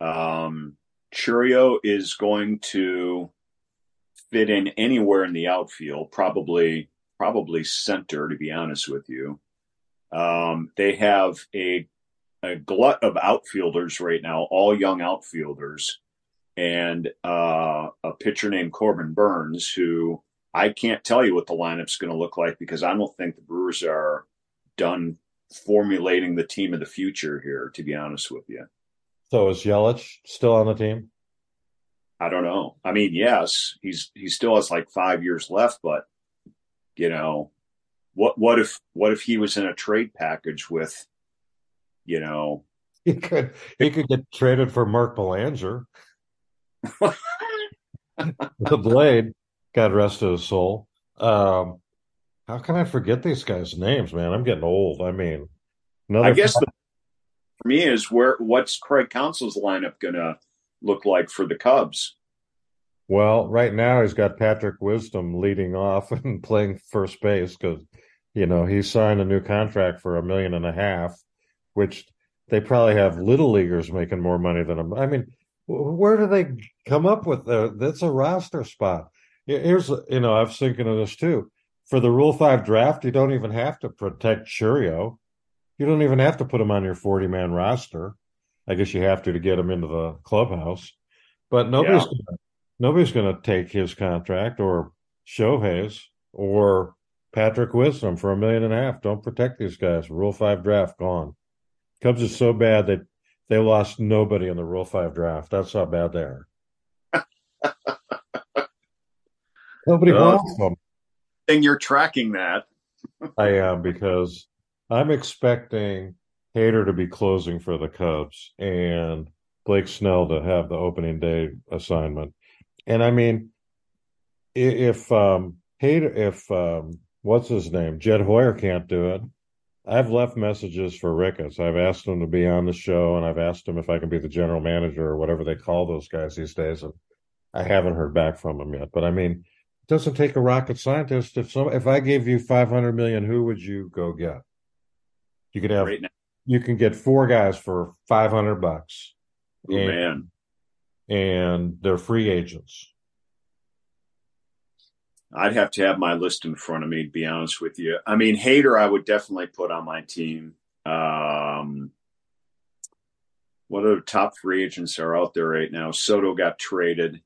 Um, Chourio is going to fit in anywhere in the outfield, probably probably center, to be honest with you. Um, they have a a glut of outfielders right now, all young outfielders, and uh, a pitcher named Corbin Burnes who I can't tell you what the lineup's going to look like because I don't think the Brewers are done formulating the team of the future here, to be honest with you. So is Yelich still on the team? I don't know. I mean, yes, he's he still has like five years left, but you know, what what if what if he was in a trade package with, you know, he could he could get traded for Mark Belanger. the blade, God rest his soul. Um, how can I forget these guys' names, man? I'm getting old. I mean, I guess the, for me is where what's Craig Counsell's lineup going to look like for the Cubs? Well, right now he's got Patrick Wisdom leading off and playing first base because you know he signed a new contract for a million and a half, which they probably have little leaguers making more money than him. I mean, where do they come up with uh, that's a roster spot? Here's you know I was thinking of this too for the Rule 5 draft, you don't even have to protect Chourio. You don't even have to put him on your 40 man roster. I guess you have to to get him into the clubhouse. But nobody's yeah. gonna, nobody's going to take his contract or Shohei's or Patrick Wisdom for a million and a half. Don't protect these guys. Rule 5 draft gone. Cubs are so bad that they lost nobody in the Rule 5 draft. That's how bad they are. Nobody wants them And you're tracking that. I am because I'm expecting Hader to be closing for the Cubs and Blake Snell to have the opening day assignment. And I mean, if um Hader, if um what's his name, Jed Hoyer can't do it, I've left messages for Ricketts. I've asked him to be on the show, and I've asked him if I can be the general manager or whatever they call those guys these days. And I haven't heard back from him yet. But I mean, doesn't take a rocket scientist. If some, if I gave you five hundred million, who would you go get? You could have. Right you can get four guys for five hundred bucks. Oh, man. and they're free agents. I'd have to have my list in front of me to be honest with you. I mean, Hader, I would definitely put on my team. Um, what other top free agents are out there right now? Soto got traded.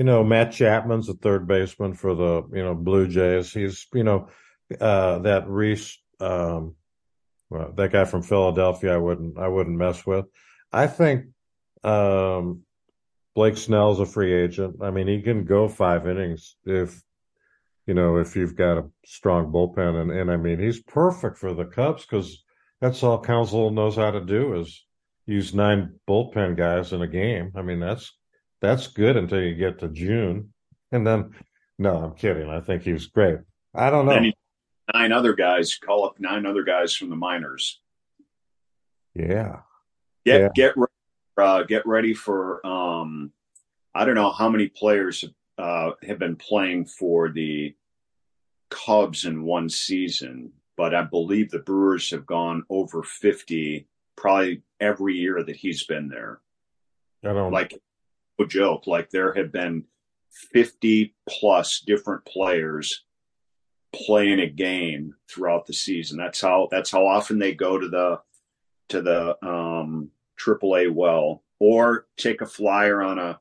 You know, Matt Chapman's the third baseman for the you know Blue Jays. He's you know uh, that Rhys, um, well, that guy from Philadelphia. I wouldn't I wouldn't mess with. I think um, Blake Snell's a free agent. I mean, he can go five innings if you know if you've got a strong bullpen, and and I mean he's perfect for the Cubs because that's all Counsell knows how to do is use nine bullpen guys in a game. I mean that's that's good until you get to June, and then no, I'm kidding. I think he's great. I don't know. Nine other guys call up nine other guys from the minors. Yeah, get yeah. get uh, get ready for um, I don't know how many players uh, have been playing for the Cubs in one season, but I believe the Brewers have gone over 50 probably every year that he's been there. I don't like joke. Like there have been 50 plus different players playing a game throughout the season. That's how that's how often they go to the to the um AAA well or take a flyer on a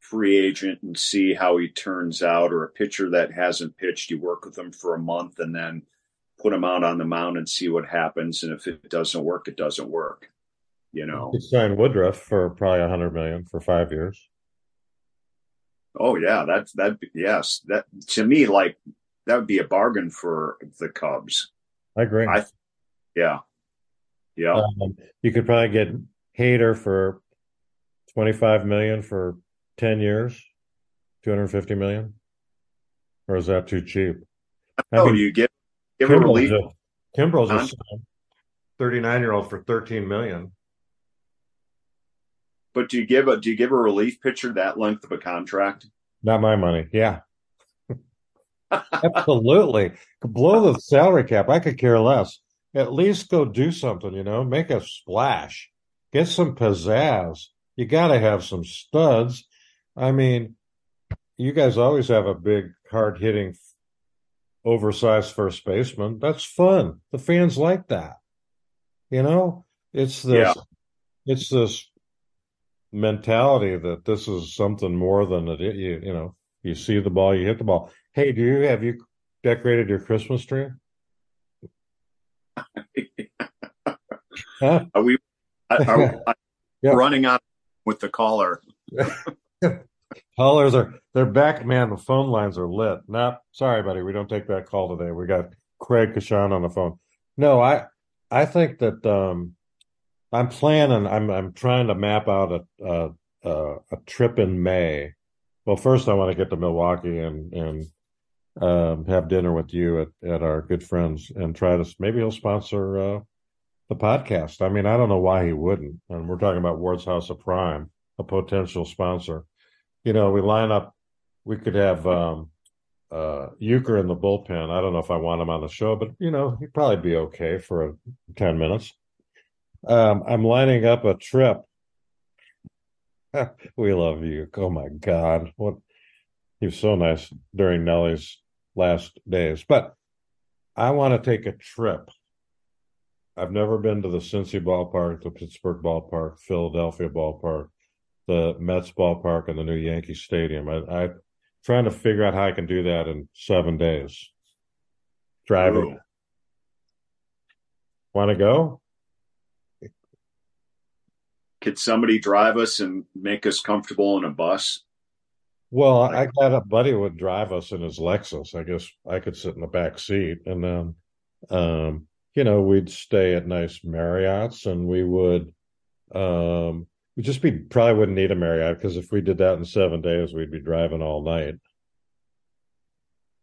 free agent and see how he turns out or a pitcher that hasn't pitched you work with them for a month and then put him out on the mound and see what happens and if it doesn't work it doesn't work you know he signed woodruff for probably a hundred million for five years oh yeah that's that yes that to me like that would be a bargain for the cubs i agree I, yeah yeah um, you could probably get Hader for 25 million for 10 years, 250 million? Or is that too cheap? Oh, mean, you get give Kimbrel's a relief. Kimbrel's a 39 year old for 13 million. But do you give a do you give a relief pitcher that length of a contract? Not my money. Yeah. Absolutely. Blow the salary cap. I could care less. At least go do something, you know, make a splash. Get some pizzazz you got to have some studs. I mean, you guys always have a big, hard hitting, oversized first baseman. That's fun. The fans like that. You know, it's this, yeah. it's this mentality that this is something more than it. You, you know, you see the ball, you hit the ball. Hey, do you have you decorated your Christmas tree? huh? Are we? Are, are yeah. running out with the caller. Callers are they're back, man. The phone lines are lit. Nah, sorry, buddy, we don't take that call today. We got Craig Coshun on the phone. No, I I think that um I'm planning. I'm I'm trying to map out a a, a trip in May. Well, first I want to get to Milwaukee and and um, have dinner with you at, at our good friends and try to maybe he'll sponsor uh, the podcast. I mean, I don't know why he wouldn't. And we're talking about Ward's House of Prime, a potential sponsor. You know, we line up. We could have um, uh, Uecker in the bullpen. I don't know if I want him on the show, but you know, he'd probably be okay for a, ten minutes. Um, I'm lining up a trip. we love you. Oh my God, what he was so nice during Nellie's last days. But I want to take a trip I've never been to the Cincy ballpark, the Pittsburgh ballpark, Philadelphia ballpark, the Mets ballpark, and the new Yankee Stadium. I, am trying to figure out how I can do that in seven days. Driving. Want to go? Could somebody drive us and make us comfortable in a bus? Well, I got a buddy would drive us in his Lexus. I guess I could sit in the back seat, and then um, you know, we'd stay at nice Marriott's and we would, um, we just be probably wouldn't need a Marriott because if we did that in seven days, we'd be driving all night.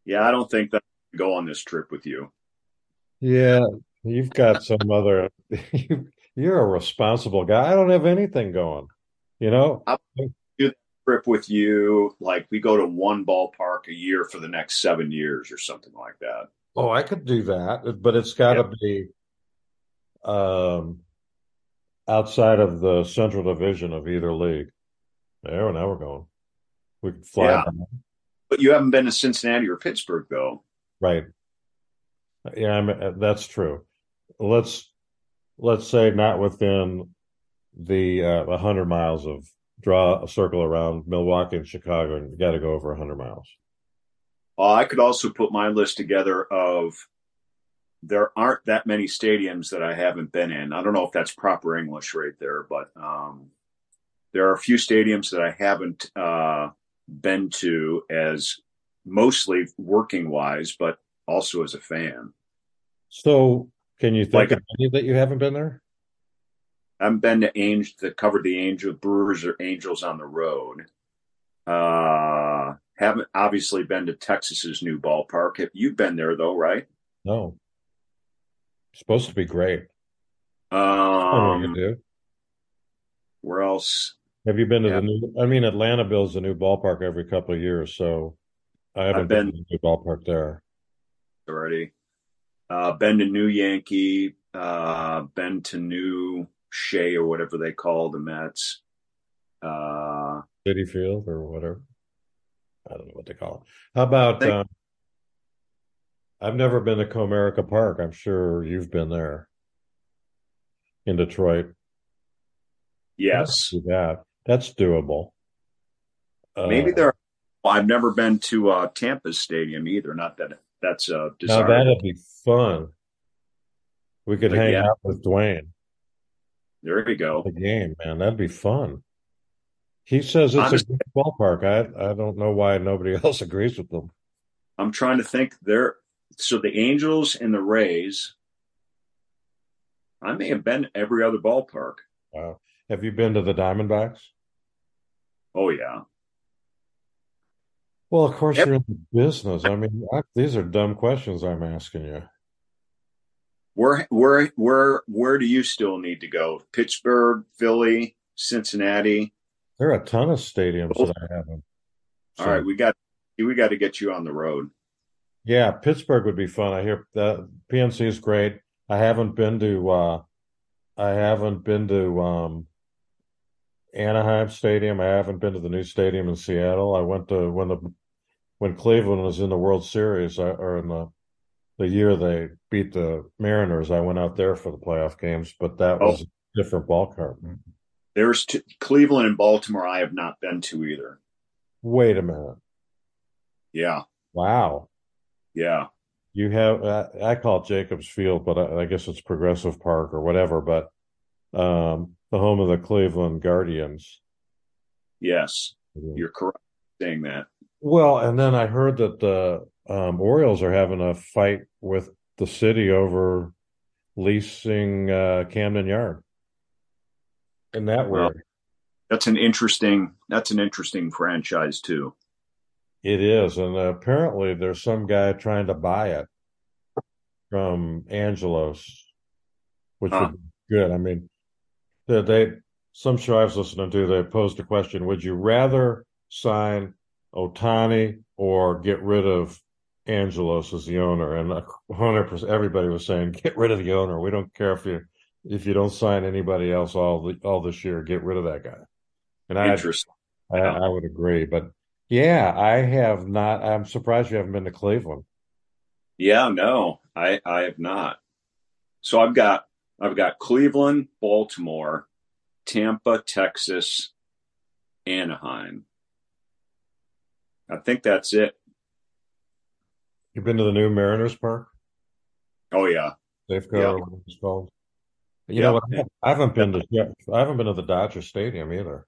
Yeah, I don't think that go on this trip with you. Yeah, you've got some other. You're a responsible guy. I don't have anything going. You know, I'll do the trip with you. Like we go to one ballpark a year for the next seven years or something like that. Oh, I could do that, but it's got to yep. be um, outside of the central division of either league. There, now we're going. We could fly. Yeah. down. But you haven't been to Cincinnati or Pittsburgh, though. Right. Yeah, I mean, uh, that's true. Let's let's say not within the uh, 100 miles of draw a circle around Milwaukee and Chicago, and you got to go over 100 miles. Uh, I could also put my list together of there aren't that many stadiums that I haven't been in. I don't know if that's proper English right there, but um, there are a few stadiums that I haven't uh, been to as mostly working wise, but also as a fan. So, can you think Like- of any that you haven't been there? I haven't been to Angel that covered the Angel Brewers or Angels on the road. Uh, haven't obviously been to Texas's new ballpark. Have you been there though, right? No. Supposed to be great. I don't know what you Um, do. where else? Have you been to Yeah. the new? I mean, Atlanta builds a new ballpark every couple of years, so I haven't I've been been- to the new ballpark there. already. Uh, been to New Yankee, uh, been to New Shea or whatever they call the Mets. Uh, Citi Field or whatever. I don't know what they call it. How about Thank- um, I've never been to Comerica Park. I'm sure you've been there in Detroit. yes, that. That's doable. Uh, maybe there. Well, I've never been to uh, Tampa's stadium either. Not that that's uh, now that'd be fun. We could But hang yeah. out with Dwayne. there we go. The game, man, that'd be fun. He says it's Honestly- a good ballpark. I I don't know why nobody else agrees with them. I'm trying to think. There, so the Angels and the Rays. I may have been to every other ballpark. Wow. Have you been to the Diamondbacks? Oh yeah, Well, of course Yep. you're in the business. I mean, I, these are dumb questions I'm asking you. where where where where do you still need to go? Pittsburgh, Philly, Cincinnati. There are a ton of stadiums that I haven't. All So, right, we got we got to get you on the road. yeah, Pittsburgh would be fun. I hear the PNC is great. I haven't been to uh I haven't been to um Anaheim Stadium. I haven't been to the new stadium in Seattle. I went to when the when Cleveland was in the World Series I, or in the the year they beat the Mariners. I went out there for the playoff games, but that Oh. was a different ballpark. There's Cleveland and Baltimore. I have not been to either. Wait a minute. Yeah, Wow. yeah. You have, I, I call it Jacobs Field, but I, I guess it's Progressive Park or whatever, but um, the home of the Cleveland Guardians. Yes, you're correct saying that. Well, and then I heard that the um, Orioles are having a fight with the city over leasing uh, Camden Yard. Isn't that Well, weird? That's an interesting. That's an interesting franchise too. It is, and apparently there's some guy trying to buy it from Angelos, which Huh. would be good. I mean, they, they some show I was listening to, they posed a question: Would you rather sign Ohtani or get rid of Angelos as the owner? And hundred percent, everybody was saying, get rid of the owner. We don't care if you if you don't sign anybody else all the, all this year. Get rid of that guy. And I. I, I would agree, but yeah, I have not. I'm surprised you haven't been to Cleveland. Yeah, no, I I have not. So I've got I've got Cleveland, Baltimore, Tampa, Texas, Anaheim. I think that's it. You've been to the new Mariners Park, Oh yeah. Safeco, Yeah. or what it's called. You Yeah. know? I haven't been to. I haven't been to the Dodger Stadium either.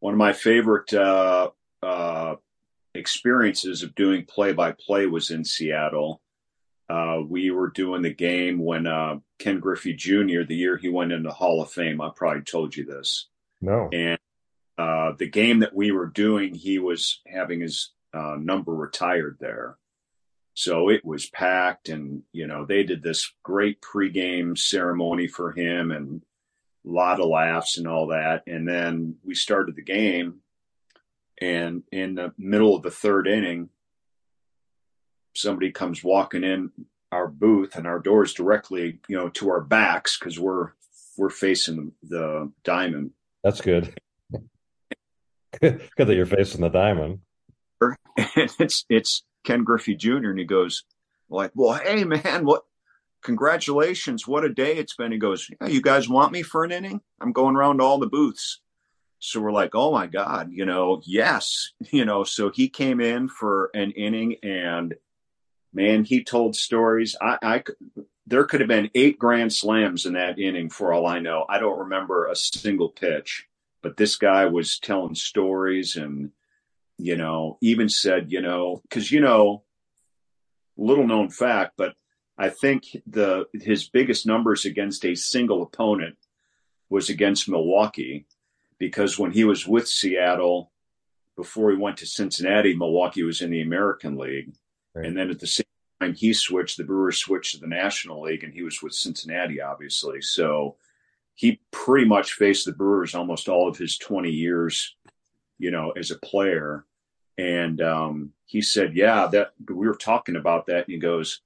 one of my favorite uh, uh, experiences of doing play by play was in Seattle. Uh, we were doing the game when uh, Ken Griffey Jr., the year he went into Hall of Fame, I probably told you this. No, And uh, the game that we were doing, he was having his uh, number retired there. So it was packed, and you know they did this great pregame ceremony for him, and a lot of laughs and all that. And then we started the game, and in the middle of the third inning, somebody comes walking in our booth, and our doors directly, you know, to our backs because we're we're facing the diamond. that's good. Good that you're facing the diamond. And it's it's Ken Griffey Jr. and he goes like, "Well, hey man, what? Congratulations! What a day it's been." He goes, "Yeah, you guys want me for an inning? I'm going around all the booths." So we're like, "Oh my god, you know, yes, you know." So he came in for an inning and man, he told stories. I, I there could have been eight grand slams in that inning for all I know. I don't remember a single pitch, but this guy was telling stories and, you know, even said, you know, because, you know, little known fact, but I think the his biggest numbers against a single opponent was against Milwaukee because when he was with Seattle before he went to Cincinnati, Milwaukee was in the American League. Right. And then at the same time he switched, the Brewers switched to the National League, and he was with Cincinnati, obviously. So he pretty much faced the Brewers almost all of his 20 years, you know, as a player. And um, he said, "Yeah, that we were talking about that." And he goes,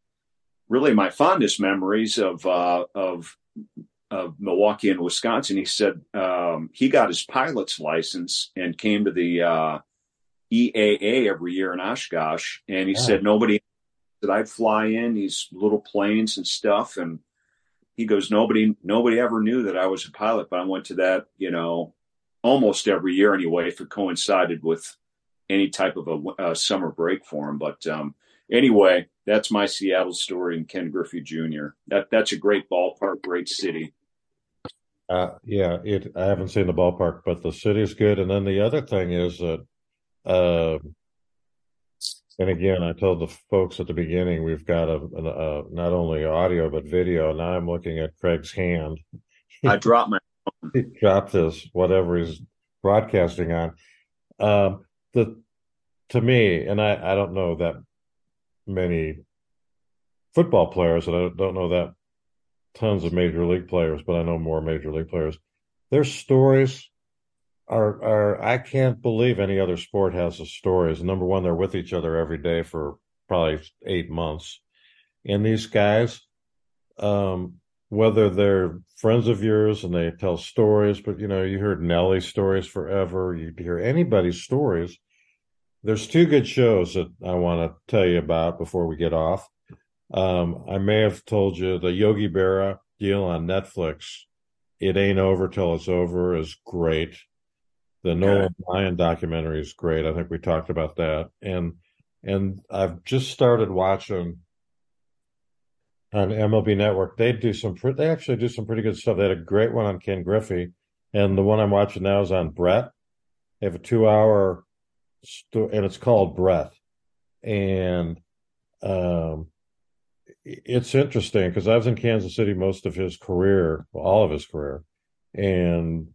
"Really, my fondest memories of uh, of of Milwaukee and Wisconsin." He said um, he got his pilot's license and came to the uh, EAA every year in Oshkosh, and he said nobody that I'd fly in these little planes and stuff. And he goes, nobody, nobody ever knew that I was a pilot, but I went to that, you know, almost every year anyway, if it coincided with any type of a, a summer break for him. But um, anyway, that's my Seattle story and Ken Griffey Jr. That that's a great ballpark, great city. Uh, yeah, it. I haven't seen the ballpark, but the city's good. And then the other thing is that uh, and again, I told the folks at the beginning we've got a, a, a not only audio but video. Now I'm looking at Craig's hand. I dropped my. he dropped his whatever he's broadcasting on. Um, the to me, and I I don't know that many football players, and I don't know that tons of major league players, but I know more major league players. Their stories are are I can't believe any other sport has the stories. Number one, they're with each other every day for probably eight months, and these guys, um, whether they're friends of yours and they tell stories, but you know, you heard Nelly stories forever. You hear anybody's stories. There's two good shows that I want to tell you about before we get off. Um, I may have told you the Yogi Berra deal on Netflix. It ain't over till it's over is great. The. Nolan Ryan documentary is great. I think we talked about that. And and I've just started watching on MLB Network. They do some. They actually do some pretty good stuff. They had a great one on Ken Griffey, and the one I'm watching now is on Brett. They have a two-hour, sto- and it's called Brett, and um, it's interesting because I was in Kansas City most of his career, all of his career, and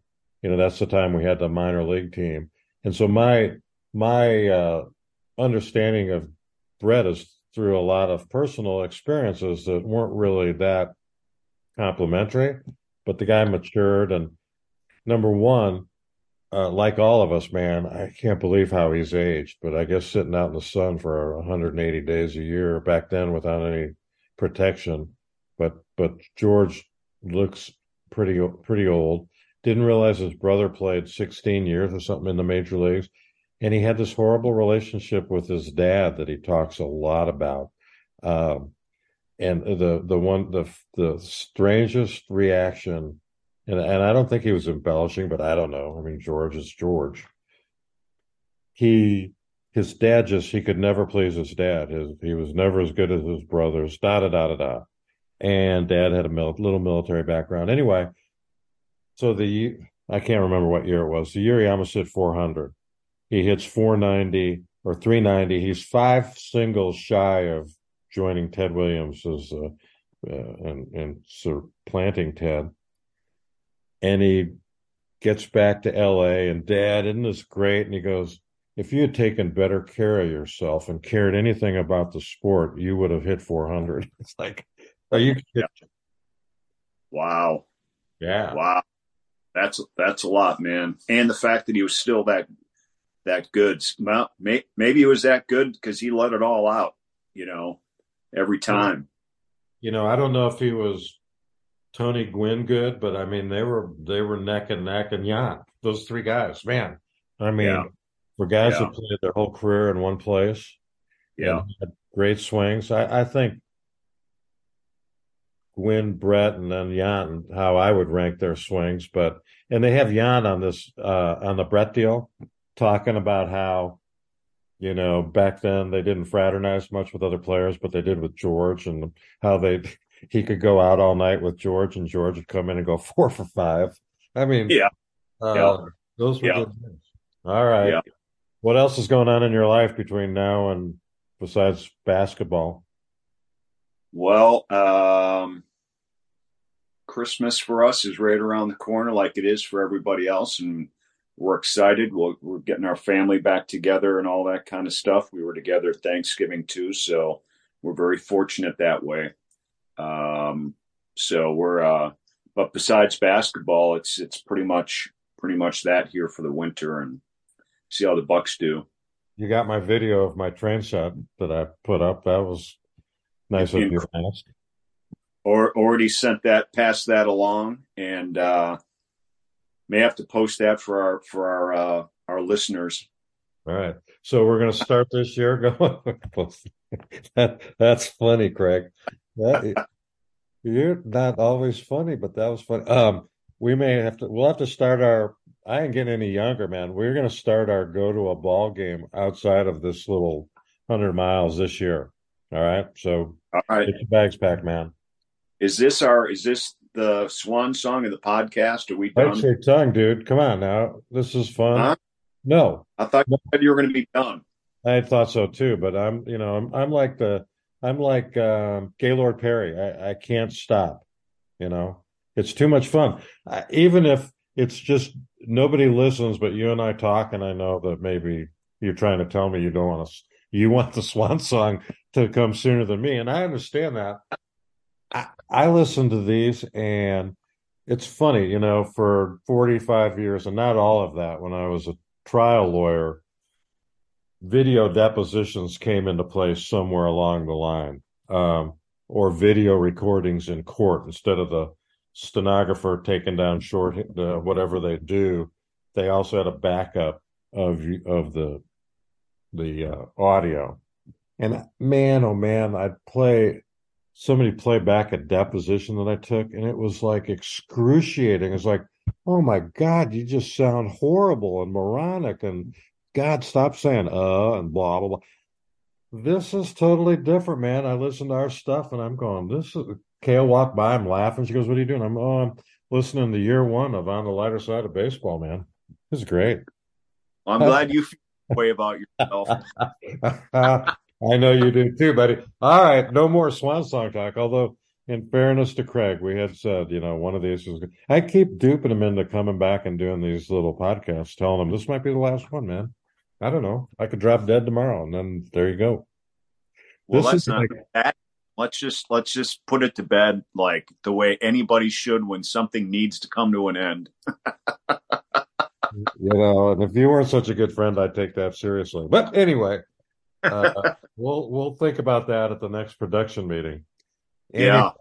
you know that's the time we had the minor league team. And so my my uh, understanding of brett is through a lot of personal experiences that weren't really that complimentary but the guy matured and number one uh, like all of us man i can't believe how he's aged but i guess sitting out in the sun for 180 days a year back then without any protection but but george looks pretty pretty old didn't realize his brother played 16 years or something in the major leagues. And he had this horrible relationship with his dad that he talks a lot about. Um, and the the one the the strangest reaction, and and I don't think he was embellishing, but I don't know. I mean, George is George. He his dad just he could never please his dad. His he was never as good as his brothers. Da da da da da. And dad had a mil- little military background. Anyway, so the I can't remember what year it was. The year he almost hit 400. He hits 490 or 390. He's five singles shy of joining Ted Williams as uh, uh, and and supplanting Ted. And he gets back to L.A. and Dad, isn't this great? And he goes, if you had taken better care of yourself and cared anything about the sport, you would have hit 400. It's like, are you kidding? Wow. Yeah. Wow. That's that's a lot, man. And the fact that he was still that that good. Well, may, maybe he was that good because he let it all out, you know, every time. You know, I don't know if he was Tony Gwynn good, but I mean they were they were neck and neck and yeah, those three guys, man. I mean, Yeah. for guys Yeah. that played their whole career in one place, Yeah. great swings. I, I think Gwynn, Brett, and then Jan, how I would rank their swings. But and they have Jan on this uh, on the Brett deal, talking about how you know back then they didn't fraternize much with other players, but they did with George, and how they he could go out all night with George, and George would come in and go four for five. I mean, Yeah. uh, Yeah. those were Yeah. good things. All right. Yeah. What else is going on in your life between now and besides basketball? Well, um, Christmas for us is right around the corner, like it is for everybody else, and we're excited. We're, we're getting our family back together and all that kind of stuff. We were together Thanksgiving too, so we're very fortunate that way. Um, so we're, uh, but besides basketball, it's it's pretty much pretty much that here for the winter, and see how the Bucks do. You got my video of my train set that I put up. That was nice of you to ask. or already sent that passed that along and uh may have to post that for our for our uh our listeners All right. So we're going to start this year going. that, that's funny, Craig. That, you're not always funny, but that was funny. Um, we may have to, we'll have to start our, I ain't getting any younger, man. We're going to start our go to a ball game outside of this little 100 miles this year. All right. So all right get your bags packed, man. is this our is this the swan song of the podcast are we Bite done your tongue, dude. Come on now. This is fun. Huh? No, i thought you you were going to be done I thought so too, but I'm, you know, I'm, I'm like the, I'm like um, Gaylord Perry. I, I can't stop. You know, it's too much fun. I, even if it's just nobody listens, but you and I talk, and I know that maybe you're trying to tell me you don't want to, you want the Swan Song to come sooner than me, and I understand that. I, I listen to these, and it's funny, you know, for 45 years, and not all of that. When I was a trial lawyer video depositions came into place somewhere along the line, um, or video recordings in court instead of the stenographer taking down short uh, whatever they do. They also had a backup of of the the uh, audio, and man, oh man, I'd play somebody play back a deposition that I took, and it was like excruciating. It's like, oh my god, you just sound horrible and moronic and God, stop saying uh and blah blah blah. This is totally different, man. I listen to our stuff and I'm going, this is Kale walked by, I'm laughing. She goes, What are you doing? I'm oh, I'm listening to year one of On the Lighter Side of Baseball, man. This is great. i'm glad you feel that way about yourself I know you do too, buddy. All right, no more swan song talk. Although, in fairness to Craig, we had said, you know, one of these was. I keep duping him into coming back and doing these little podcasts, telling him this might be the last one, man. I don't know. I could drop dead tomorrow, and then there you go. well This let's is not like- that. let's just let's just put it to bed like the way anybody should when something needs to come to an end You know, and if you weren't such a good friend, I'd take that seriously. But anyway, uh, we'll we'll think about that at the next production meeting. yeah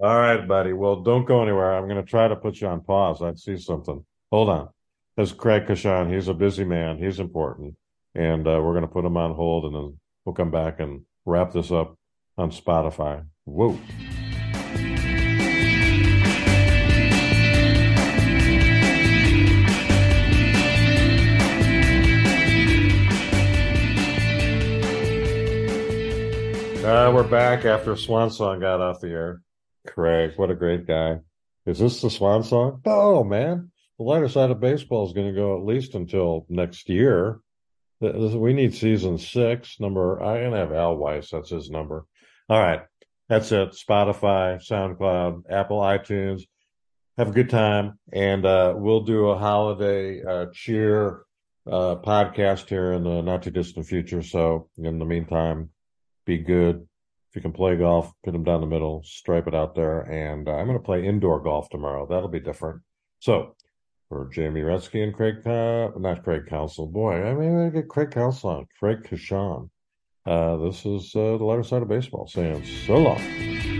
All right, buddy. Well, don't go anywhere. I'm going to try to put you on pause. I see something. Hold on. That's Craig Coshun. He's a busy man. He's important. And uh, we're going to put him on hold and then we'll come back and wrap this up on Spotify. Whoa. Uh, we're back after Swan Song got off the air. Craig, what a great guy. Is this the Swan Song? No, man. The lighter side of baseball is going to go at least until next year. We need season six. Number, I'm going to have Al Weiss. That's his number. All right. That's it. Spotify, SoundCloud, Apple iTunes. Have a good time. And uh, we'll do a holiday uh, cheer uh, podcast here in the not too distant future. So in the meantime, be good. If you can play golf, put them down the middle, stripe it out there. And uh, I'm going to play indoor golf tomorrow. That'll be different. So for Jamie Retzky and Craig, uh, not Craig Counsell, boy, I mean, I get Craig Counsell on, Craig Coshun. Uh, this is uh, the lighter side of baseball saying so long.